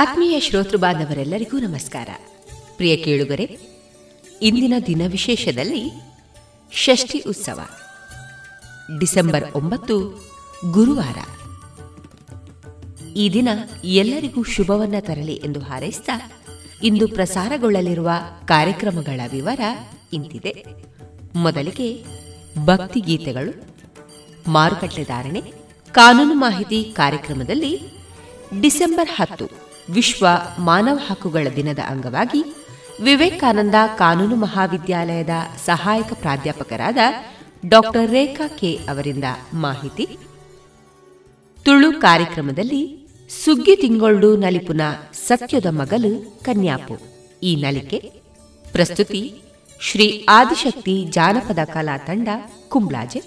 ಆತ್ಮೀಯ ಶ್ರೋತೃ ಬಾಂಧವರೆಲ್ಲರಿಗೂ ನಮಸ್ಕಾರ. ಪ್ರಿಯ ಕೇಳುಗರೆ, ಇಂದಿನ ದಿನ ವಿಶೇಷದಲ್ಲಿ ಷಷ್ಠಿ ಉತ್ಸವ. ಡಿಸೆಂಬರ್ ಒಂಬತ್ತು, ಗುರುವಾರ. ಈ ದಿನ ಎಲ್ಲರಿಗೂ ಶುಭವನ್ನ ತರಲಿ ಎಂದು ಹಾರೈಸಿದ ಇಂದು ಪ್ರಸಾರಗೊಳ್ಳಲಿರುವ ಕಾರ್ಯಕ್ರಮಗಳ ವಿವರ ಇಂತಿದೆ. ಮೊದಲಿಗೆ ಭಕ್ತಿ ಗೀತೆಗಳು, ಮಾರುಕಟ್ಟೆ ಧಾರಣೆ, ಕಾನೂನು ಮಾಹಿತಿ ಕಾರ್ಯಕ್ರಮದಲ್ಲಿ ಡಿಸೆಂಬರ್ ಹತ್ತು ವಿಶ್ವ ಮಾನವ ಹಕ್ಕುಗಳ ದಿನದ ಅಂಗವಾಗಿ ವಿವೇಕಾನಂದ ಕಾನೂನು ಮಹಾವಿದ್ಯಾಲಯದ ಸಹಾಯಕ ಪ್ರಾಧ್ಯಾಪಕರಾದ ಡಾಕ್ಟರ್ ರೇಖಾ ಕೆ ಅವರಿಂದ ಮಾಹಿತಿ. ತುಳು ಕಾರ್ಯಕ್ರಮದಲ್ಲಿ ಸುಗ್ಗಿ ತಿಂಗೊಳ್ಳು ನಲಿಪುನ ಸತ್ಯದ ಮಗಲು ಕನ್ಯಾಪು. ಈ ನಲಿಕೆ ಪ್ರಸ್ತುತಿ ಶ್ರೀ ಆದಿಶಕ್ತಿ ಜಾನಪದ ಕಲಾ ತಂಡ ಕುಂಬ್ಲಾಜೆ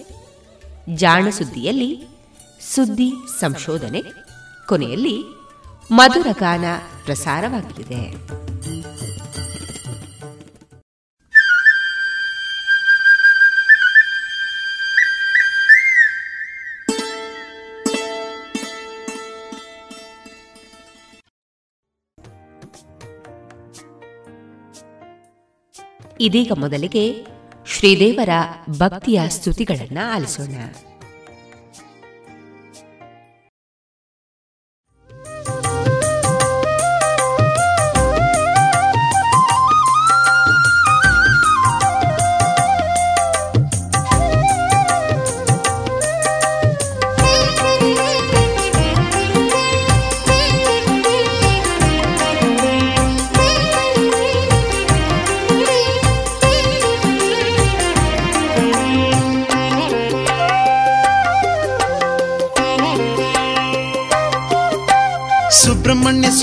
ಜಾಣ ಸುದ್ದಿಯಲ್ಲಿ ಸುದ್ದಿ ಸಂಶೋಧನೆ. ಕೊನೆಯಲ್ಲಿ ಮಧುರ ಗಾನ ಪ್ರಸಾರವಾಗಲಿದೆ. ಇದೀಗ ಮೊದಲಿಗೆ ಶ್ರೀದೇವರ ಭಕ್ತಿಯ ಸ್ತುತಿಗಳನ್ನು ಆಲಿಸೋಣ.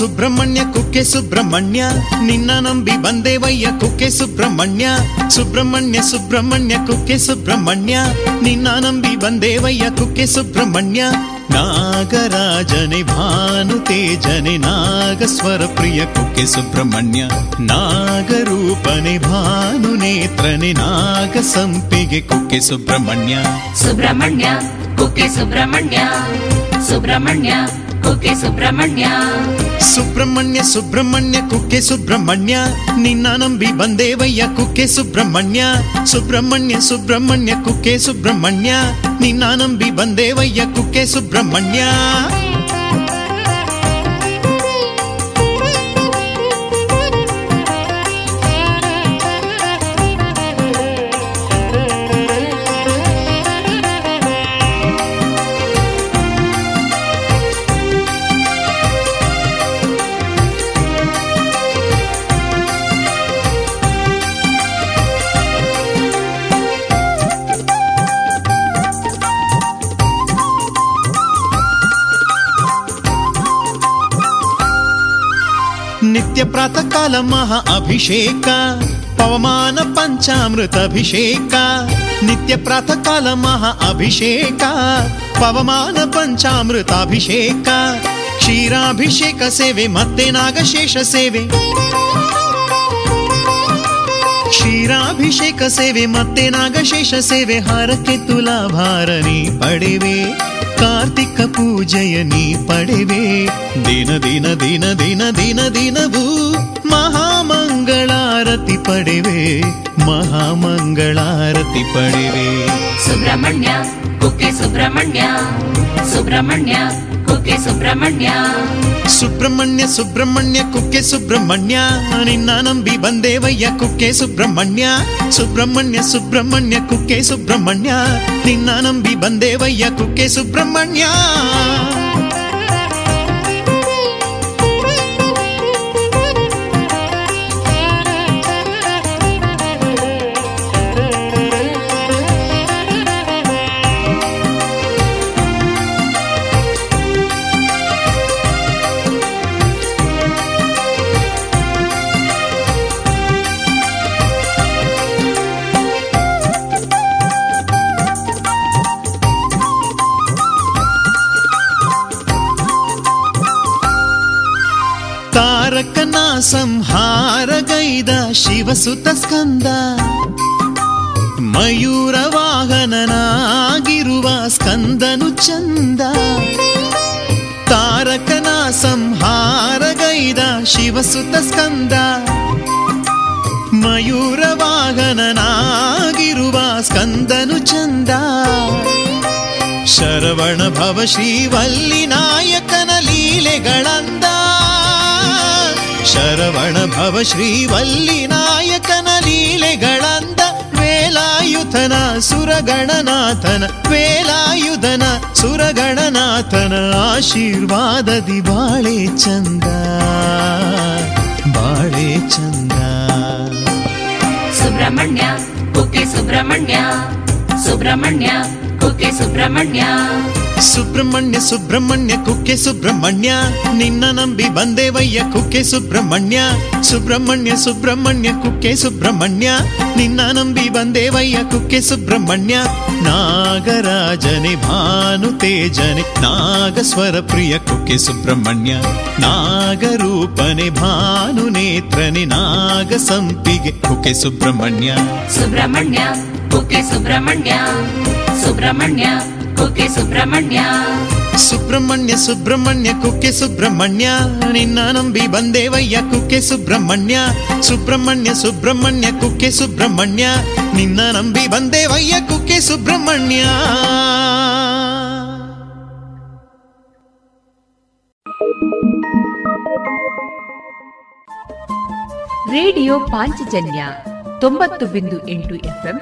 ಸುಬ್ರಹ್ಮಣ್ಯ ಸುಬ್ರಹ್ಮಣ್ಯ ಕುಕ್ಕೆ ಸುಬ್ರಹ್ಮಣ್ಯ ನಿನ್ನ ನಂಬಿ ಬಂದೇವಯ್ಯ ಕುಕ್ಕೆ ಸುಬ್ರಹ್ಮಣ್ಯ ಸುಬ್ರಹ್ಮಣ್ಯ ಸುಬ್ರಹ್ಮಣ್ಯ ಕುಕ್ಕೆ ಸುಬ್ರಹ್ಮಣ್ಯ ನಿನ್ನ ನಂಬಿ ಬಂದೇವಯ್ಯ ಕುಕ್ಕೆ ಸುಬ್ರಹ್ಮಣ್ಯ ನಾಗರಾಜನೆ ಭಾನು ತೇಜನೆ ನಾಗಸ್ವರ ಪ್ರಿಯ ಕುಕ್ಕೆ ಸುಬ್ರಹ್ಮಣ್ಯ ನಾಗರೂಪನೆ ಭಾನು ನೇತ್ರನೆ ನಾಗ ಸಂಪಿಗೆ ಕುಕ್ಕೆ ಸುಬ್ರಹ್ಮಣ್ಯ ಸುಬ್ರಹ್ಮಣ್ಯ ಕುಕ್ಕೆ ಸುಬ್ರಹ್ಮಣ್ಯ ಸುಬ್ರಹ್ಮಣ್ಯ ಕುಕ್ಕೆ ಸುಬ್ರಹ್ಮಣ್ಯ ಸುಬ್ರಹ್ಮಣ್ಯ ಸುಬ್ರಹ್ಮಣ್ಯ ಕುಕ್ಕೆ ಸುಬ್ರಹ್ಮಣ್ಯ ನಿನ್ನ ನಂಬಿ ಬಂದೇವಯ್ಯ ಕುಕ್ಕೆ ಸುಬ್ರಹ್ಮಣ್ಯ ಸುಬ್ರಹ್ಮಣ್ಯ ಸುಬ್ರಹ್ಮಣ್ಯ ಕುಕ್ಕೆ ಸುಬ್ರಹ್ಮಣ್ಯ ನಿನ್ನ ನಂಬಿ ಬಂದೇವಯ್ಯ ಕುಕ್ಕೆ ಸುಬ್ರಹ್ಮಣ್ಯ ನಿತ್ಯ ಪ್ರಾತಃ ಕಾಲ ಮಹಾ ಅಭಿಷೇಕ ಪವಮಾನ ಪಂಚಾಮೃತ ಅಭಿಷೇಕ ನಿತ್ಯ ಪ್ರಾತಃ ಕಾಲ ಮಹಾ ಅಭಿಷೇಕ ಪವಮಾನ ಪಂಚಾಮೃತಾಭಿಷೇಕ ಕ್ಷೀರಾಭಿಷೇಕ ಸೇವೆ ಮತ್ತೆ ನಾಗಶೇಷ ಸೇವೆ ಕ್ಷೀರಾಭಿಷೇಕ ಸೇವೆ ಮತ್ತೆ ನಾಗಶೇಷ ಸೇವೆ ಹಾರಕ್ಕೆ ತುಲಾಭಾರ ನೀ ಪಡೆವೆ ಕಾರ್ತಿಕ ಪೂಜೆಯ ನೀ ಪಡೆವೆ ದಿನ ದಿನ ದಿನ ದಿನ ದಿನ ದಿನವೂ ಮಹಾಮಂಗಳಾರತಿ ಪಡೆವೆ ಮಹಾಮಂಗಳಾರತಿ ಪಡೆವೆ ಸುಬ್ರಹ್ಮಣ್ಯ ಕುಕ್ಕೆ ಸುಬ್ರಹ್ಮಣ್ಯ ಸುಬ್ರಹ್ಮಣ್ಯ ಕುಕ್ಕೆ ಸುಬ್ರಹ್ಮಣ್ಯ ಸುಬ್ರಹ್ಮಣ್ಯ ಸುಬ್ರಹ್ಮಣ್ಯ ಕುಕ್ಕೆ ಸುಬ್ರಹ್ಮಣ್ಯ ನಿನ್ನ ನಂಬಿ ಬಂದೇವಯ್ಯ ಕುಕ್ಕೆ ಸುಬ್ರಹ್ಮಣ್ಯ ಸುಬ್ರಹ್ಮಣ್ಯ ಸುಬ್ರಹ್ಮಣ್ಯ ಕುಕ್ಕೆ ಸುಬ್ರಹ್ಮಣ್ಯ ನಿನ್ನ ನಂಬಿ ಬಂದೇವಯ್ಯ ಕುಕ್ಕೆ ಸುಬ್ರಹ್ಮಣ್ಯ ಸಂಹಾರಗೈದ ಶಿವಸುತ ಸ್ಕಂದ. ಮಯೂರ ವಾಹನನಾಗಿರುವ ಸ್ಕಂದನು ಚಂದ. ತಾರಕನ ಸಂಹಾರಗೈದ ಶಿವಸುತ ಸ್ಕಂದ. ಮಯೂರ ವಾಹನನಾಗಿರುವ ಸ್ಕಂದನು ಚಂದ. ಶರವಣ ಭವ ಶ್ರೀವಲ್ಲಿ ನಾಯಕನ ಲೀಲೆಗಳಂದ ಶರವಣ ಭವ ಶ್ರೀವಲ್ಲಿ ನಾಯಕನ ಲೀಲೆಗಳಂದ ವೇಲಾಯುಧನ ಸುರಗಣನಾಥನ ವೇಲಾಯುಧನ ಸುರಗಣನಾಥನ ಆಶೀರ್ವಾದದಿ ಬಾಳೆ ಚಂದ ಬಾಳೆ ಚಂದ. ಸುಬ್ರಹ್ಮಣ್ಯ, ಕುಕ್ಕೆ ಸುಬ್ರಹ್ಮಣ್ಯ ಸುಬ್ರಹ್ಮಣ್ಯ, ಕುಕ್ಕೆ ಸುಬ್ರಹ್ಮಣ್ಯ. ಸುಬ್ರಹ್ಮಣ್ಯ ಸುಬ್ರಹ್ಮಣ್ಯ ಕುಕ್ಕೆ ಸುಬ್ರಹ್ಮಣ್ಯ ನಿನ್ನ ನಂಬಿ ಬಂದೇವಯ್ಯ ಕುಕ್ಕೆ ಸುಬ್ರಹ್ಮಣ್ಯ ಸುಬ್ರಹ್ಮಣ್ಯ ಸುಬ್ರಹ್ಮಣ್ಯ ಕುಕ್ಕೆ ಸುಬ್ರಹ್ಮಣ್ಯ ನಿನ್ನ ನಂಬಿ ಬಂದೇವಯ್ಯ ಕುಕ್ಕೆ ಸುಬ್ರಹ್ಮಣ್ಯ ನಾಗರಾಜನೆ ಭಾನು ತೇಜನೆ ನಾಗಸ್ವರ ಪ್ರಿಯ ಕುಕ್ಕೆ ಸುಬ್ರಹ್ಮಣ್ಯ ನಾಗರೂಪನೆ ಭಾನು ನೇತ್ರನೆ ನಾಗ ಸಂಪಿಗೆ ಕುಕ್ಕೆ ಸುಬ್ರಹ್ಮಣ್ಯ ಸುಬ್ರಹ್ಮಣ್ಯ ಕುಕ್ಕೆ ಸುಬ್ರಹ್ಮಣ್ಯ ಸುಬ್ರಹ್ಮಣ್ಯ ಕುಕ್ಕೆ ಸುಬ್ರಹ್ಮಣ್ಯ. ಸುಬ್ರಹ್ಮಣ್ಯ ಸುಬ್ರಹ್ಮಣ್ಯ ಕುಕ್ಕೆ ಸುಬ್ರಹ್ಮಣ್ಯ. ನಿನ್ನ ನಂಬಿ ಬಂದೇವಯ್ಯ ಕುಕ್ಕೆ ಸುಬ್ರಹ್ಮಣ್ಯ. ಸುಬ್ರಹ್ಮಣ್ಯ ಸುಬ್ರಹ್ಮಣ್ಯ ಕುಕ್ಕೆ ಸುಬ್ರಹ್ಮಣ್ಯ. ನಿನ್ನ ನಂಬಿ ಬಂದೇವಯ್ಯ ಕುಕ್ಕೆ ಸುಬ್ರಹ್ಮಣ್ಯ. ರೇಡಿಯೋ ಪಾಂಚಜನ್ಯ ತೊಂಬತ್ತು ಬಿಂದು ಎಂಟು ಎಫ್ಎಂ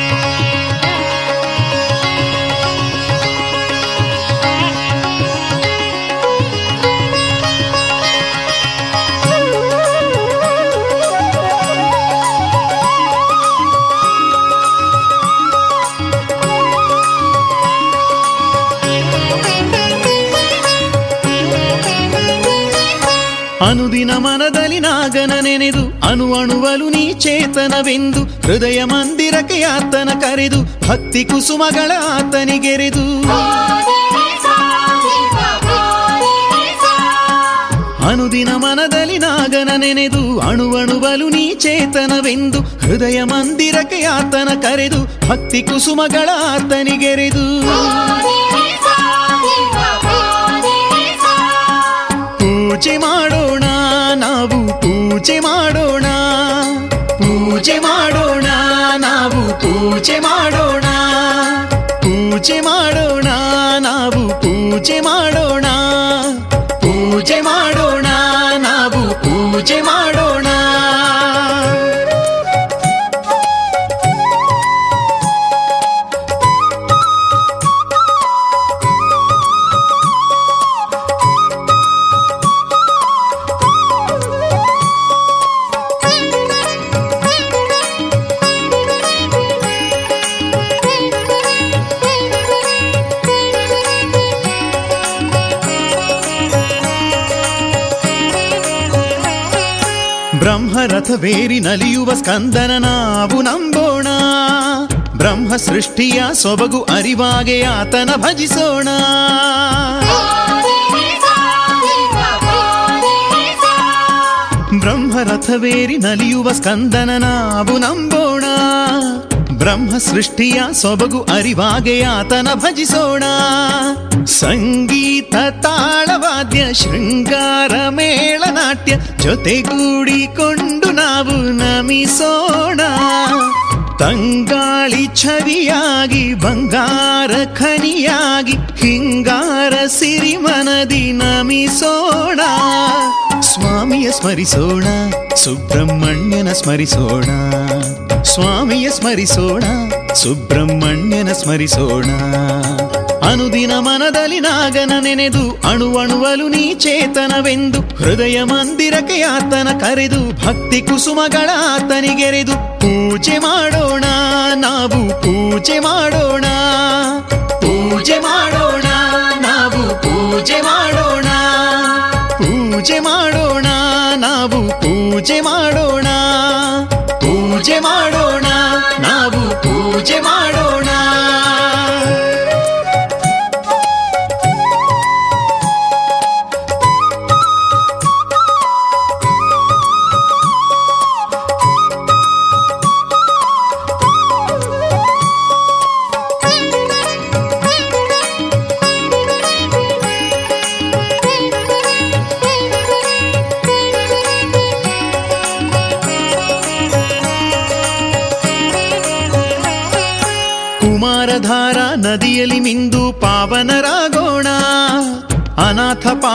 ಅನುದಿನ ಮನದಲ್ಲಿ ನಾಗನ ನೆನೆದು, ಅಣು ಅಣುವಲು ನೀ ಚೇತನವೆಂದು, ಹೃದಯ ಮಂದಿರಕ್ಕೆ ಆತನ ಕರೆದು, ಭಕ್ತಿ ಕುಸುಮಗಳ ಆತನಿಗೆರೆದು. ಅನುದಿನ ಮನದಲ್ಲಿ ನಾಗನ ನೆನೆದು ಅಣುವಣುವಲು ನೀ ಚೇತನವೆಂದು, ಹೃದಯ ಮಂದಿರಕ್ಕೆ ಆತನ ಕರೆದು, ಭಕ್ತಿ ಕುಸುಮಗಳ ಆತನಿಗೆರೆದು. ಪೂಜೆ ಮಾಡೋಣ, ನಾವು ಪೂಜೆ ಮಾಡೋಣ. ಪೂಜೆ ಮಾಡೋಣ, ನಾವು ಪೂಜೆ ಮಾಡೋಣ. ಪೂಜೆ ಮಾಡೋಣ, ನಾವು ಪೂಜೆ ಮಾಡೋಣ. ಪೂಜೆ ಮಾಡೋಣ, ನಾವು ಪೂಜೆ ಮಾಡೋಣ ಬ್ರಹ್ಮರಥವೇರಿ ನಲಿಯುವ ಸ್ಕಂದನ ನಾವು ನಂಬೋಣ. ಬ್ರಹ್ಮ ಸೃಷ್ಟಿಯ ಸೊಬಗು ಅರಿವಾಗೆ ಆತನ ಭಜಿಸೋಣ. ಬ್ರಹ್ಮರಥವೇರಿ ನಲಿಯುವ ಸ್ಕಂದನ ನಾವು ನಂಬೋಣ. ಬ್ರಹ್ಮ ಸೃಷ್ಟಿಯ ಸೊಬಗು ಅರಿವಾಗೆ ಆತನ ಭಜಿಸೋಣ. ಸಂಗೀತ, ತಾಳವಾದ್ಯ, ಶೃಂಗಾರ ಮೇಳನಾಟ್ಯ ಜೊತೆಗೂಡಿಕೊಂಡು ನಾವು ನಮಿಸೋಣ. ತಂಗಾಳಿ ಛವಿಯಾಗಿ, ಬಂಗಾರ ಖನಿಯಾಗಿ, ಹಿಂಗಾರ ಸಿರಿಮನದಿ ನಮಿಸೋಣ. ಸ್ವಾಮಿಯ ಸ್ಮರಿಸೋಣ, ಸುಬ್ರಹ್ಮಣ್ಯನ ಸ್ಮರಿಸೋಣ. ಸ್ವಾಮಿಯ ಸ್ಮರಿಸೋಣ, ಸುಬ್ರಹ್ಮಣ್ಯನ ಸ್ಮರಿಸೋಣ. ಅನುದಿನ ಮನದಲ್ಲಿ ನಾಗನ ನೆನೆದು ಅಣುವಣುವಲು ನೀ ಚೇತನವೆಂದು, ಹೃದಯ ಮಂದಿರಕ್ಕೆ ಆತನ ಕರೆದು, ಭಕ್ತಿ ಕುಸುಮಗಳ ಆತನಿಗೆರೆದು, ಪೂಜೆ ಮಾಡೋಣ, ನಾವು ಪೂಜೆ ಮಾಡೋಣ. ಪೂಜೆ ಮಾಡೋಣ, ನಾವು ಪೂಜೆ ಮಾಡೋಣ. ಪೂಜೆ ಮಾಡೋಣ, ನಾವು ಪೂಜೆ ಮಾಡೋಣ. ಪೂಜೆ ಮಾಡೋಣ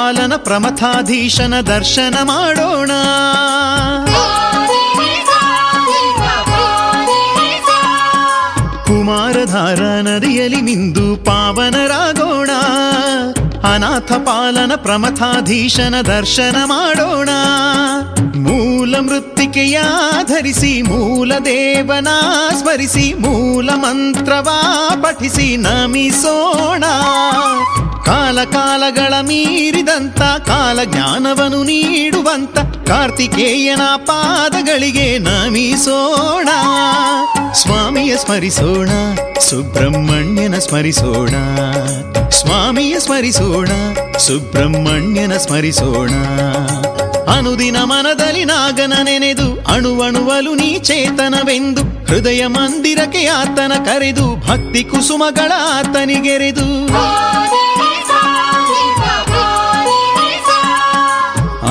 ಪಾಲನ ಪ್ರಮಥಾಧೀಶನ ದರ್ಶನ ಮಾಡೋಣ. ಕುಮಾರಧಾರ ನದಿಯಲ್ಲಿ ನಿಂದು ಪಾವನರಾಗೋಣ. ಅನಾಥ ಪಾಲನ ಪ್ರಮಥಾಧೀಶನ ದರ್ಶನ ಮಾಡೋಣ. ಮೂಲ ಮೃತ್ತಿಕೆಯ ಧರಿಸಿ, ಮೂಲ ದೇವನ ಸ್ಮರಿಸಿ, ಮೂಲ ಮಂತ್ರವಾ ಪಠಿಸಿ ನಮಿಸೋಣ. ಕಾಲ ಕಾಲಗಳ ಮೀರಿದಂತ, ಕಾಲ ಜ್ಞಾನವನ್ನು ನೀಡುವಂತ ಕಾರ್ತಿಕೇಯನ ಪಾದಗಳಿಗೆ ನಮಿಸೋಣ. ಸ್ವಾಮಿಯ ಸ್ಮರಿಸೋಣ, ಸುಬ್ರಹ್ಮಣ್ಯನ ಸ್ಮರಿಸೋಣ. ಸ್ವಾಮಿಯ ಸ್ಮರಿಸೋಣ, ಸುಬ್ರಹ್ಮಣ್ಯನ ಸ್ಮರಿಸೋಣ. ಅನುದಿನ ಮನದಲ್ಲಿ ನಾಗನ ನೆನೆದು, ಅಣುವಣುವಲು ನೀ ಚೇತನವೆಂದು ಹೃದಯ ಮಂದಿರಕ್ಕೆ ಆತನ ಕರೆದು, ಭಕ್ತಿ ಕುಸುಮಗಳ ಆತನಿಗೆರೆದು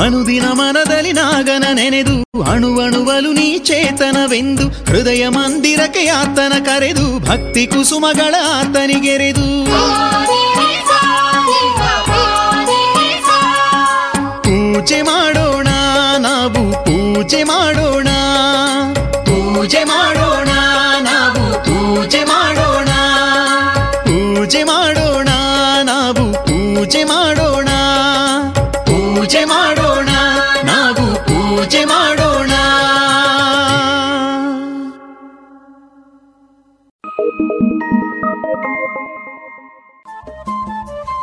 ಅನುದಿನ ಮನದಲ್ಲಿ ನಾಗನ ನೆನೆದು ಅಣುವಣುವಲು ನೀ ಚೇತನವೆಂದು, ಹೃದಯ ಮಂದಿರಕ್ಕೆ ಆತನ ಕರೆದು, ಭಕ್ತಿ ಕುಸುಮಗಳ ಆತನಿಗೆರೆದು. ಪೂಜೆ ಮಾಡೋಣ, ನಾವು ಪೂಜೆ ಮಾಡೋಣ. ಪೂಜೆ ಮಾಡೋಣ, ನಾವು ಪೂಜೆ ಮಾಡೋಣ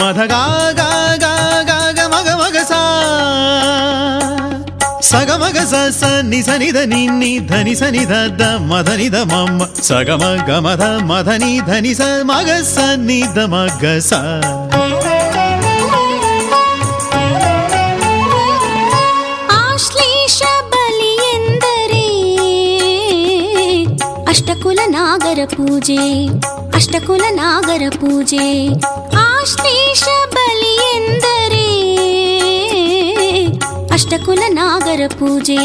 ಮಧ ಗಾ ಗಾ ಗಾ ಗಾ ಗ ಮಗ ಮಗ ಸಾ ಸಗ ಮಗ ಸ ಸ ನಿ ಸ ನಿ ದ ನಿ ನಿ ಧನಿ ಸ ನಿ ದ ದ ಮಧ ನಿ ದ ಮಮ್ಮ ಸಗ ಮ ಗ ಮಧ ಮಧ ನಿ ಧನಿ ಸ ಮಗ ಸ ನಿ ದ ಮಗ ಸ ಆಶ್ಲೇಷ ಬಲಿ ಎಂದರೆ ಅಷ್ಟಕುಲ ನಾಗರ ಪೂಜೆ ಅಷ್ಟಕುಲ ನಾಗರ ಪೂಜೆ ಆಶ್ಲೇಷ ಬಲಿ ಎಂದರೆ ಅಷ್ಟಕುಲ ನಾಗರ ಪೂಜೆ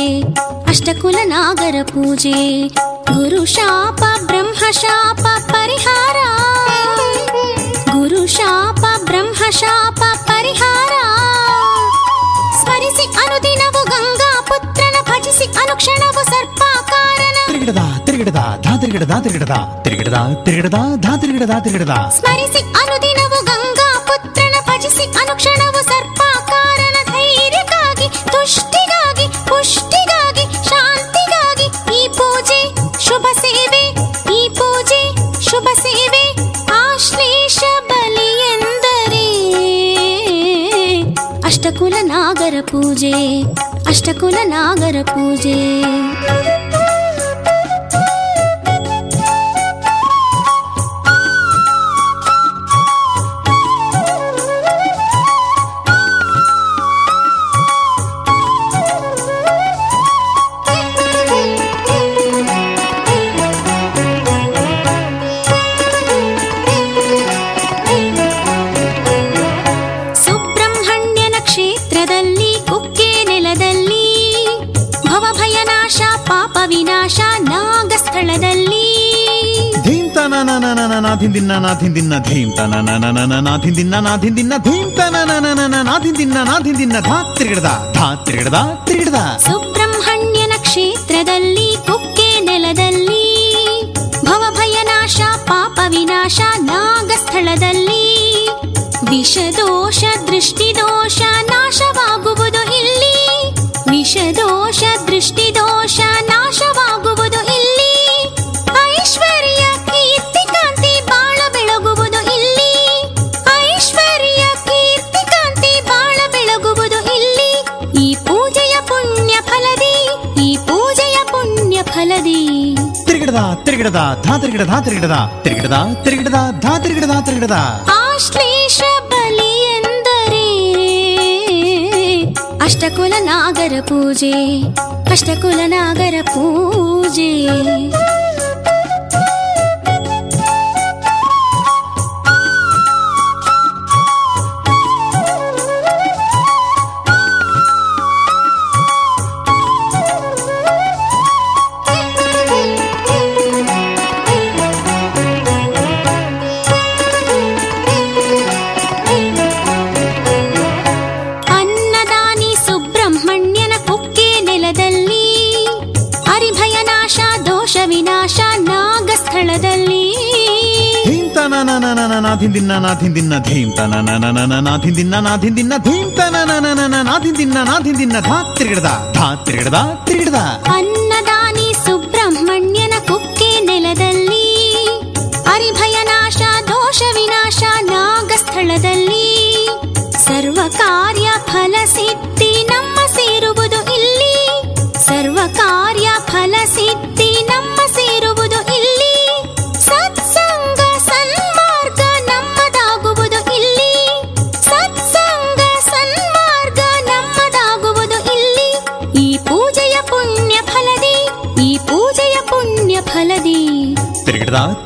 ಅಷ್ಟಕುಲ ನಾಗರ ಪೂಜೆ ಗುರು ಶಾಪ ಬ್ರಹ್ಮ ಶಾಪ ಪರಿಹಾರ ಗುರು ಶಾಪ ಬ್ರಹ್ಮ ಶಾಪ ಪರಿಹಾರ ಸ್ಮರಿಸಿ ಅನುದಿನವು ಗಂಗಾ ಪುತ್ರನ ಭಜಿಸಿ ಅನುಕ್ಷಣವು ಸರ್ಪಾಕಾರನ ತಿರುಗಿಡದ, ಧಾ ತಿರುಗಿಡದ ತಿರುಗಿಡದ. ತಿರುಗಿಡದ ತಿರುಗಿಡದ, ಧಾ ತಿರುಗಿಡದ ತಿರುಗಿಡದ. ಸ್ಮರಿಸಿ ಅನುದಿನವು ಗಂಗಾ ಪುತ್ರನ ಭಜಿಸಿ, ಅನುಕ್ಷಣವು ಸರ್ಪಾಕಾರನ ಧೈರ್ಯಕ್ಕಾಗಿ, ತುಷ್ಟಿಗಾಗಿ, ಪುಷ್ಟಿಗಾಗಿ, ಶಾಂತಿಗಾಗಿ ಈ ಪೂಜೆ, ಶುಭ ಸೇವೆ, ಈ ಪೂಜೆ, ಶುಭ ಸೇವೆ, ಆಶ್ಲೇಷ ಬಲಿ ಎಂದರೆ. ಅಷ್ಟಕುಲ ನಾಗರ ಪೂಜೆ, ಅಷ್ಟಕುಲ ನಾಗರ ಪೂಜೆ. ನಾಥಿನ್ ದಿನ್ನ ಧೀಂ ತನ ನನ ನನ ನಾಥಿನ್ ದಿನ್ನ ನಾಥಿನ್ ದಿನ್ನ, ಧಾ, ತಿರುಗಿಡದ ಧಾ, ತಿರುಗಿಡದ ತಿರುಗಿಡದ. ಸುಬ್ರಹ್ಮಣ್ಯನ ಕ್ಷೇತ್ರದಲ್ಲಿ, ಕುಕ್ಕೆ ನೆಲದಲ್ಲಿ, ಭವಭಯನಾಶ, ಪಾಪ ವಿನಾಶ, ನಾಗಸ್ಥಳದಲ್ಲಿ, ವಿಷದೋಷ, ದೃಷ್ಟಿದೋಷ ತಿರುಗಿಡದ, ಧಾ ತಿರುಗಿಡ ಧಾ ತಿರುಗಿಡದ ತಿರುಗಿಡದ ತಿರುಗಿಡದ, ಧಾ ತಿರುಗಿಡದ ತಿರುಗಿಡದ. ಆಶ್ಲೇಷ ಬಲಿ ಎಂದರೆ ಅಷ್ಟಕುಲ ನಾಗರ ಪೂಜೆ ಅಷ್ಟಕುಲ ನಾಗರ ಪೂಜೆ. ನನ ನಾಥಿನ್ ದಿನ್ನ ನಾಥಿನ್ ದಿನ್ನ ಧೀಂ ತನ ನನ ನನ ನಾಥಿನ್ ದಿನ್ನ ನಾಥಿನ್ ದಿನ್ನ ಧೀಂ ತನ ನನ ನನ ನಾಥಿನ್ ದಿನ್ನ ನಾಥಿನ್ ದಿನ್ನ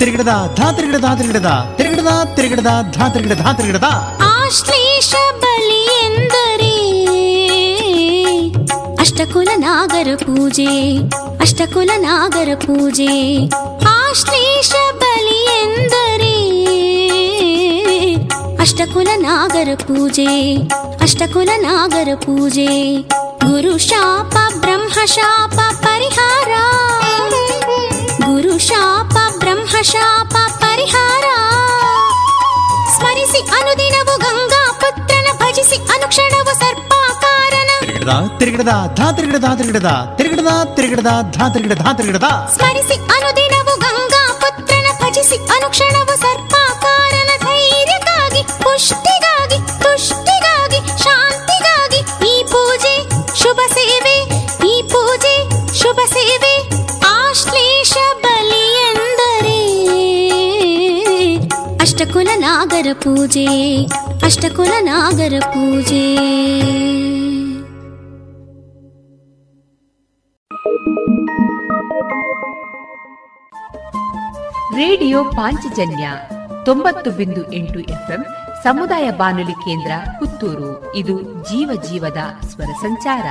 ತಿರುಗಿಡದ, ಧಾ ತಿರುಗಿಡದ ತಿರುಗಿಡದ ತಿರುಗಿಡದ ತಿರುಗಿಡದ, ಧಾ ತಿರುಗಿಡ ಧಾ ತಿರುಗಿಡದ. ಆಶ್ಲೇಷ ಬಲಿ ಎಂದರೆ ಅಷ್ಟಕುಲ ನಾಗರ ಪೂಜೆ, ಅಷ್ಟಕುಲ ನಾಗರ ಪೂಜೆ. ಆಶ್ಲೇಷ ಬಲಿ ಎಂದರೆ ಅಷ್ಟಕುಲ ನಾಗರ ಪೂಜೆ, ಅಷ್ಟಕುಲ ನಾಗರ ಪೂಜೆ. ಗುರು ಶಾಪ, ಬ್ರಹ್ಮ ಶಾಪ, ಪರಿಹಾರ. ಗುರು ಶಾಪ ಶಾಪ ಪರಿಹಾರ. ಸ್ಮರಿಸಿ ಅನುದಿನವು ಗಂಗಾ ಪುತ್ರನ ಭಜಿಸಿ ಅನುಕ್ಷಣವು ಸರ್ಪಾಕಾರನ. ತಿರುಗಿಡದ ತಿರುಗಿಡದ ಧಾ ತಿರುಗಿಡದ ತಿರುಗಿಡದ ತಿರುಗಿಡದ ತಿರುಗಿಡದ ಧಾ ತಿರುಗಿಡದ ಧಾ ತಿರುಗಿಡದ. ಸ್ಮರಿಸಿ ಅಷ್ಟಕುಲ ನಾಗರ ಪೂಜೆ ಅಷ್ಟಕುಲ ನಾಗರ ಪೂಜೆ. ರೇಡಿಯೋ ಪಾಂಚಜನ್ಯ ತೊಂಬತ್ತು ಬಿಂದು ಎಂಟು ಎಫ್ಎಂ ಸಮುದಾಯ ಬಾನುಲಿ ಕೇಂದ್ರ ಪುತ್ತೂರು. ಇದು ಜೀವ ಜೀವದ ಸ್ವರ ಸಂಚಾರ.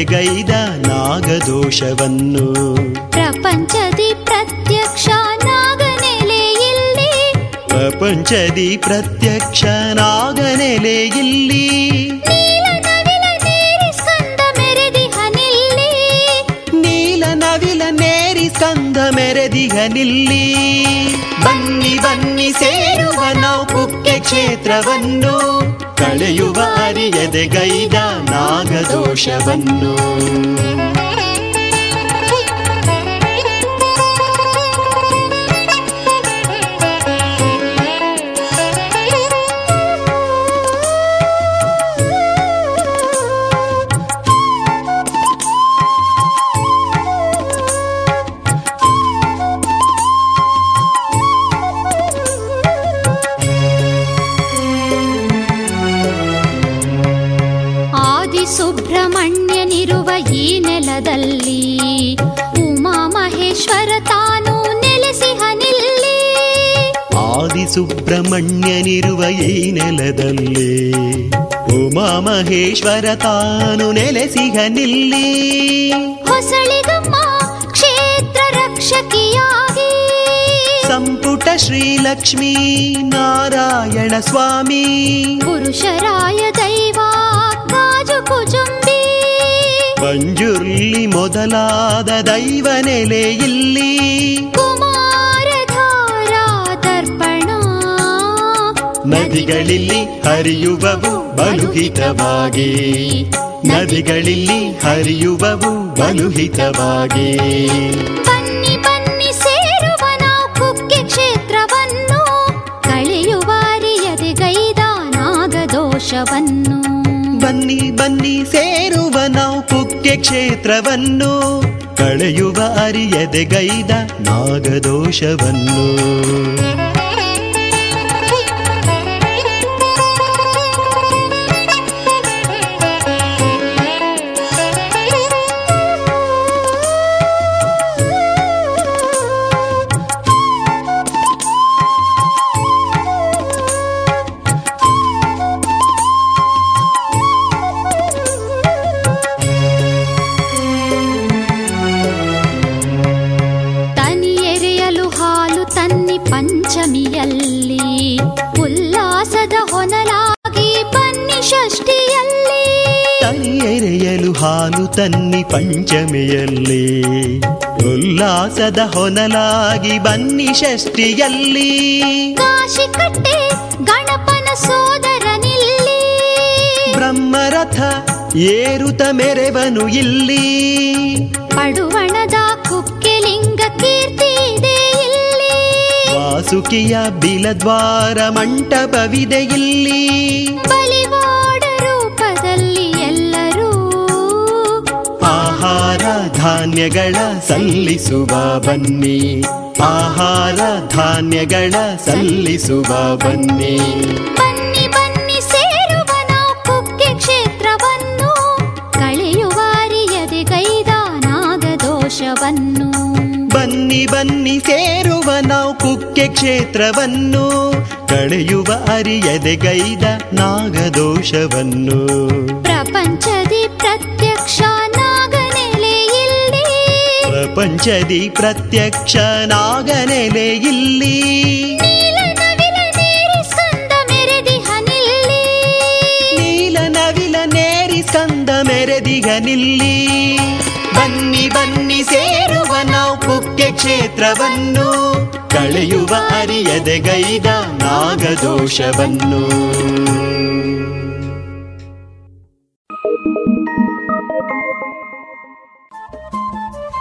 ಅರಿಯದೆ ಗೈದ ನಾಗದೋಷವನ್ನು. ಪ್ರಪಂಚದಿ ಪ್ರತ್ಯಕ್ಷ ನಾಗನೆಲೆಯಲ್ಲಿ. ಪ್ರಪಂಚದಿ ಪ್ರತ್ಯಕ್ಷ ನಾಗನೆಲೆ ಇಲ್ಲಿ ನೀಲ ನವಿಲ ನೇರಿ ಸ್ಕಂದ ಮೆರೆದಿಹನಿಲ್ಲಿ ಬನ್ನಿ ಬನ್ನಿ ಸೇರುವ ನಾವು ಕುಕ್ಕೆ ಕ್ಷೇತ್ರವನ್ನು. ಕಳೆಯುವ ಅರಿಯದೆ ಗೈದ ನಾಗದೋಷವನ್ನು ಮಹೇಶ್ವರ ತಾನು ನೆಲೆಸಿಗ ನಿಲ್ಲಿ. ಹೊಸಳಿಗಮ್ಮ ಕ್ಷೇತ್ರ ರಕ್ಷಕಿಯಾಗಿ. ಸಂಪುಟ ಶ್ರೀಲಕ್ಷ್ಮೀ ನಾರಾಯಣ ಸ್ವಾಮಿ. ಪುರುಷರಾಯ ದೈವ ಕಾಜು ಕುಜುಂಬಿ ಮಂಜುರ್ಲಿ ಮೊದಲಾದ ದೈವ ನೆಲೆ ನದಿಗಳಿಲ್ಲಿ ಹರಿಯುವವು ಬಲುಹಿತವಾಗಿ. ನದಿಗಳಿಲ್ಲಿ ಹರಿಯುವವು ಬಲುಹಿತವಾಗಿ. ಬನ್ನಿ ಬನ್ನಿ ಸೇರುವ ನಾವು ಕುಕ್ಕೆ ಕ್ಷೇತ್ರವನ್ನು. ಕಳೆಯುವ ಅರಿಯದೆ ಗೈದ ನಾಗದೋಷವನ್ನು ಬನ್ನಿ ಬನ್ನಿ ಸೇರುವ ನಾವು ಕುಕ್ಕೆ ಕ್ಷೇತ್ರವನ್ನು. ಕಳೆಯುವ ಅರಿಯದೆ ಗೈದ ನಾಗದೋಷವನ್ನು ತನ್ನಿ ಪಂಚಮಿಯಲ್ಲಿ ಉಲ್ಲಾಸದ ಹೊನಲಾಗಿ ಬನ್ನಿ ಷಷ್ಠಿಯಲ್ಲಿ. ಕಾಶಿ ಕಟ್ಟೆ ಗಣಪನ ಸೋದರನಿಲ್ಲಿ ಬ್ರಹ್ಮರಥ ಏರುತ ಮೆರೆವನು ಇಲ್ಲಿ. ಪಡುವಣದ ಕುಕ್ಕೆಲಿಂಗ ಕೀರ್ತಿ ಇದೆ ಇಲ್ಲಿ. ವಾಸುಕಿಯ ಬಿಲದ್ವಾರ ಮಂಟಪವಿದೆ ಇಲ್ಲಿ. ಬಲಿವಾಡ ಧಾನ್ಯಗಳ ಸಲ್ಲಿಸುವ ಬನ್ನಿ. ಆಹಾರ ಧಾನ್ಯಗಳ ಸಲ್ಲಿಸುವ ಬನ್ನಿ. ಬನ್ನಿ ಬನ್ನಿ ಸೇರುವ ನಾವು ಕುಕ್ಕೆ ಕ್ಷೇತ್ರವನ್ನು. ಕಳೆಯುವ ಅರಿಯದೆ ಗೈದ ನಾಗದೋಷವನ್ನು ಬನ್ನಿ ಬನ್ನಿ ಸೇರುವ ನಾವು ಕುಕ್ಕೆ ಕ್ಷೇತ್ರವನ್ನು. ಕಳೆಯುವ ಅರಿಯದೆ ಗೈದ ನಾಗದೋಷವನ್ನು. ಪ್ರಪಂಚದಿ ಪ್ರಪಂಚದಿ ಪ್ರತ್ಯಕ್ಷ ನಾಗನೆಲೆ ಇಲ್ಲಿ. ನೀಲ ನವಿಲ ನೇರಿ ಸ್ಕಂದ ಮೆರೆದಿಗ ನಿಲ್ಲಿ ಬನ್ನಿ ಬನ್ನಿ ಸೇರುವ ನಾವು ಕುಕ್ಕೆ ಕ್ಷೇತ್ರವನ್ನು. ಕಳೆಯುವ ಅರಿಯದೆ ಗೈದ ನಾಗದೋಷವನ್ನು.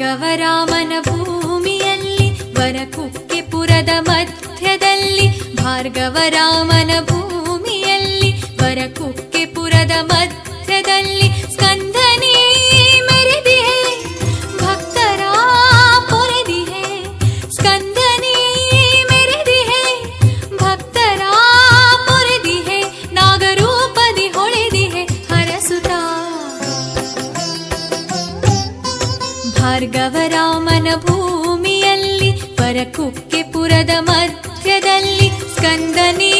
ಭಾರ್ಗವರಾಮನ ಭೂಮಿಯಲ್ಲಿ ವರಕುಕ್ಕೆಪುರದ ಮಧ್ಯದಲ್ಲಿ ಭಾರ್ಗವರಾಮನ ಭೂಮಿಯಲ್ಲಿ ವರಕುಕ್ಕೆಪುರದ ಮಧ್ಯದಲ್ಲಿ ಭಾರ್ಗವರಾಮನ ಭೂಮಿಯಲ್ಲಿ ಪರಕುಕ್ಕೆಪುರದ ಮಧ್ಯದಲ್ಲಿ ಸ್ಕಂದನೇ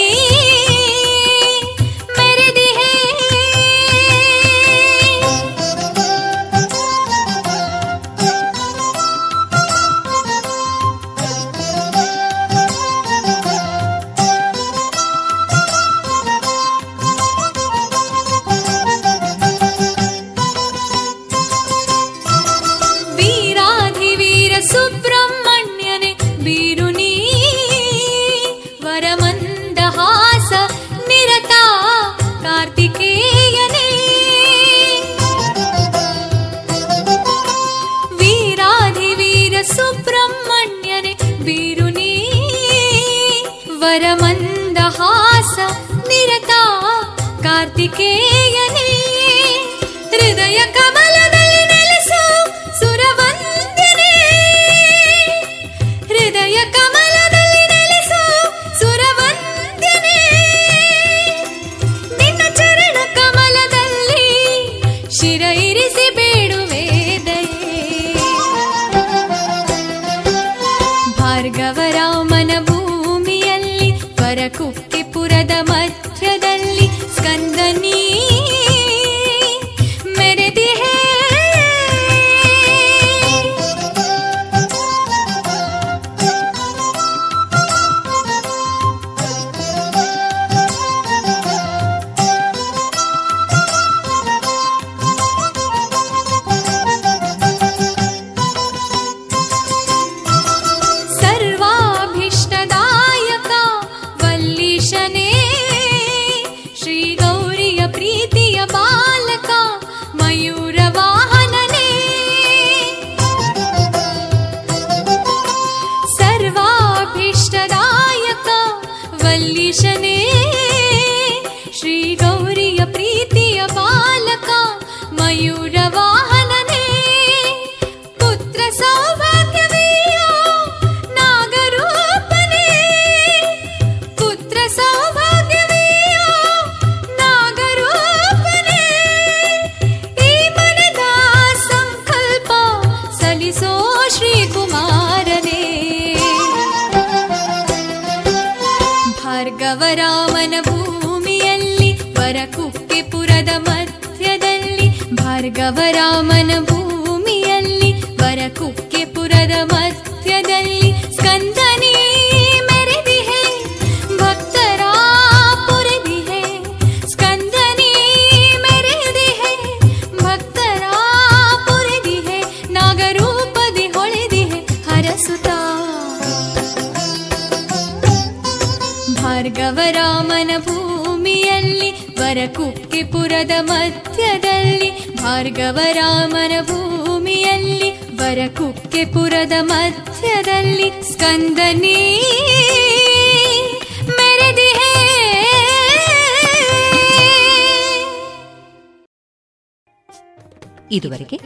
ಇದುವರೆಗೆ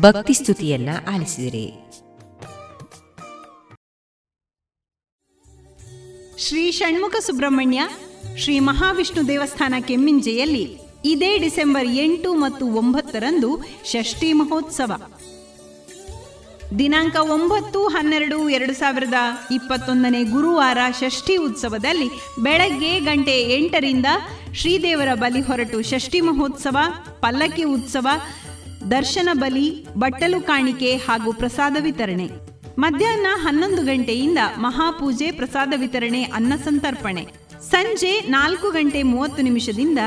ಭಕ್ತಿ ಸ್ತುತಿಯನ್ನ ಆಲಿಸಿದಿರಿ. ಶ್ರೀ ಷಣ್ಮುಖ ಸುಬ್ರಹ್ಮಣ್ಯ, ಶ್ರೀ ಮಹಾವಿಷ್ಣು ದೇವಸ್ಥಾನ ಕೆಮ್ಮಿಂಜೆಯಲ್ಲಿ ಇದೇ ಡಿಸೆಂಬರ್ ಎಂಟು ಮತ್ತು ಒಂಬತ್ತರಂದು ಷಷ್ಠಿ ಮಹೋತ್ಸವ. ದಿನಾಂಕ ಒಂಬತ್ತು ಹನ್ನೆರಡು ಎರಡು ಸಾವಿರದ ಇಪ್ಪತ್ತೊಂದನೇ ಗುರುವಾರ ಷಷ್ಠಿ ಉತ್ಸವದಲ್ಲಿ ಬೆಳಗ್ಗೆ ಗಂಟೆ ಎಂಟರಿಂದ ಶ್ರೀದೇವರ ಬಲಿ ಹೊರಟು ಷಷ್ಠಿ ಮಹೋತ್ಸವ, ಪಲ್ಲಕ್ಕಿ ಉತ್ಸವ ದರ್ಶನ ಬಲಿ, ಬಟ್ಟಲು ಕಾಣಿಕೆ ಹಾಗೂ ಪ್ರಸಾದ ವಿತರಣೆ. ಮಧ್ಯಾಹ್ನ ಹನ್ನೊಂದು ಗಂಟೆಯಿಂದ ಮಹಾಪೂಜೆ, ಪ್ರಸಾದ ವಿತರಣೆ, ಅನ್ನ ಸಂತರ್ಪಣೆ. ಸಂಜೆ ನಾಲ್ಕು ಗಂಟೆ ಮೂವತ್ತು ನಿಮಿಷದಿಂದ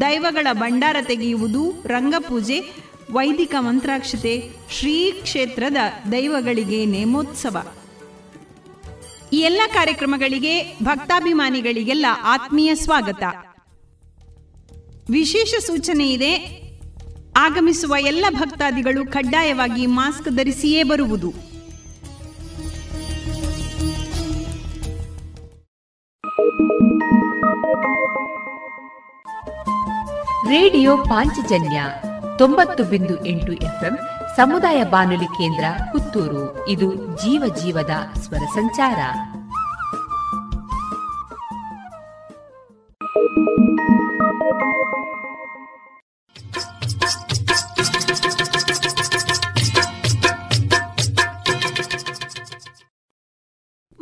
ದೈವಗಳ ಭಂಡಾರ ತೆಗೆಯುವುದು, ರಂಗಪೂಜೆ, ವೈದಿಕ ಮಂತ್ರಾಕ್ಷತೆ, ಶ್ರೀ ಕ್ಷೇತ್ರದ ದೈವಗಳಿಗೆ ನೇಮೋತ್ಸವ. ಈ ಎಲ್ಲ ಕಾರ್ಯಕ್ರಮಗಳಿಗೆ ಭಕ್ತಾಭಿಮಾನಿಗಳಿಗೆಲ್ಲ ಆತ್ಮೀಯ ಸ್ವಾಗತ. ವಿಶೇಷ ಸೂಚನೆ ಇದೆ ಆಗಮಿಸುವ ಎಲ್ಲ ಭಕ್ತಾದಿಗಳು ಕಡ್ಡಾಯವಾಗಿ ಮಾಸ್ಕ್ ಧರಿಸಿಯೇ ಬರುವುದು. ರೇಡಿಯೋ ಪಾಂಚಜನ್ಯ ತೊಂಬತ್ತು ಬಿಂದು ಎಂಟು ಎಫ್ಎಂ ಸಮುದಾಯ ಬಾನುಲಿ ಕೇಂದ್ರ ಪುತ್ತೂರು. ಇದು ಜೀವ ಜೀವದ ಸ್ವರ ಸಂಚಾರ.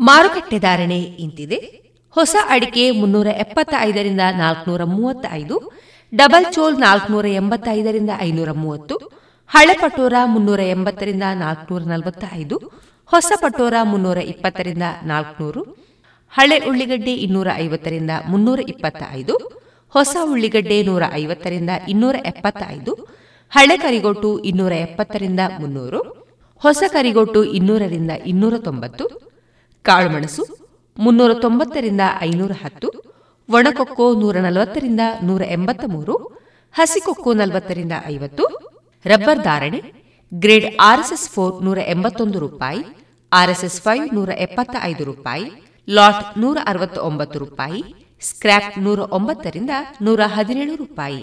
ಮಾರುಕಟ್ಟೆ ಧಾರಣೆ ಇಂತಿದೆ. ಹೊಸ ಅಡಿಕೆ ಮುನ್ನೂರ ಎಪ್ಪತ್ತೈದರಿಂದ ನಾಲ್ಕನೂರ ಮೂವತ್ತೈದು, ಡಬಲ್ ಚೋಲ್ ನಾಲ್ಕನೂರ ಎಂಬತ್ತೈದರಿಂದ ಐನೂರ ಮೂವತ್ತು, ಹಳೆ ಪಟೋರ ಮುನ್ನೂರ ಎಂಬತ್ತರಿಂದ ನಾಲ್ಕನೂರ ನಲವತ್ತ ಐದು ಹೊಸ ಪಟೋರ ಮುನ್ನೂರ ಇಪ್ಪತ್ತರಿಂದ ನಾಲ್ಕನೂರು, ಹಳೆ ಉಳ್ಳಿಗಡ್ಡೆ ಇನ್ನೂರ ಐವತ್ತರಿಂದ ಮುನ್ನೂರ ಇಪ್ಪತ್ತ ಐದು ಹೊಸ ಉಳ್ಳಿಗಡ್ಡೆ ನೂರ ಐವತ್ತರಿಂದ ಇನ್ನೂರ ಎಪ್ಪತ್ತ ಐದು ಹಳೆ ಕರಿಗೊಟ್ಟು ಇನ್ನೂರ ಎಪ್ಪತ್ತರಿಂದ ಮುನ್ನೂರು, ಹೊಸ ಕರಿಗೊಟ್ಟು ಇನ್ನೂರರಿಂದ ಇನ್ನೂರ ತೊಂಬತ್ತು ಕಾಳುಮೆಣಸು ಮುನ್ನೂರ ತೊಂಬತ್ತರಿಂದ ಐನೂರ ಹತ್ತು, ಒಣಕೊಕ್ಕೋ ನೂರ ನಲವತ್ತರಿಂದ ನೂರ ಎಂಬತ್ತ ಮೂರು ಹಸಿಕೊಕ್ಕೋ ನಲವತ್ತರಿಂದ ಐವತ್ತು, ರಬ್ಬರ್ ಧಾರಣೆ ಗ್ರೇಡ್ ಆರ್ಎಸ್ಎಸ್ ಫೋರ್ ನೂರ ಎಂಬತ್ತೊಂದು ರೂಪಾಯಿ, ಆರ್ಎಸ್ಎಸ್ ಫೈವ್ ನೂರ ಎಪ್ಪತ್ತ ಐದು ರೂಪಾಯಿ, ಲಾಟ್ ನೂರ ಅರವತ್ತ ಒಂಬತ್ತು ರೂಪಾಯಿ, ಸ್ಕ್ರ್ಯಾಪ್ ನೂರ ಒಂಬತ್ತರಿಂದ ನೂರ ಹದಿನೇಳು ರೂಪಾಯಿ.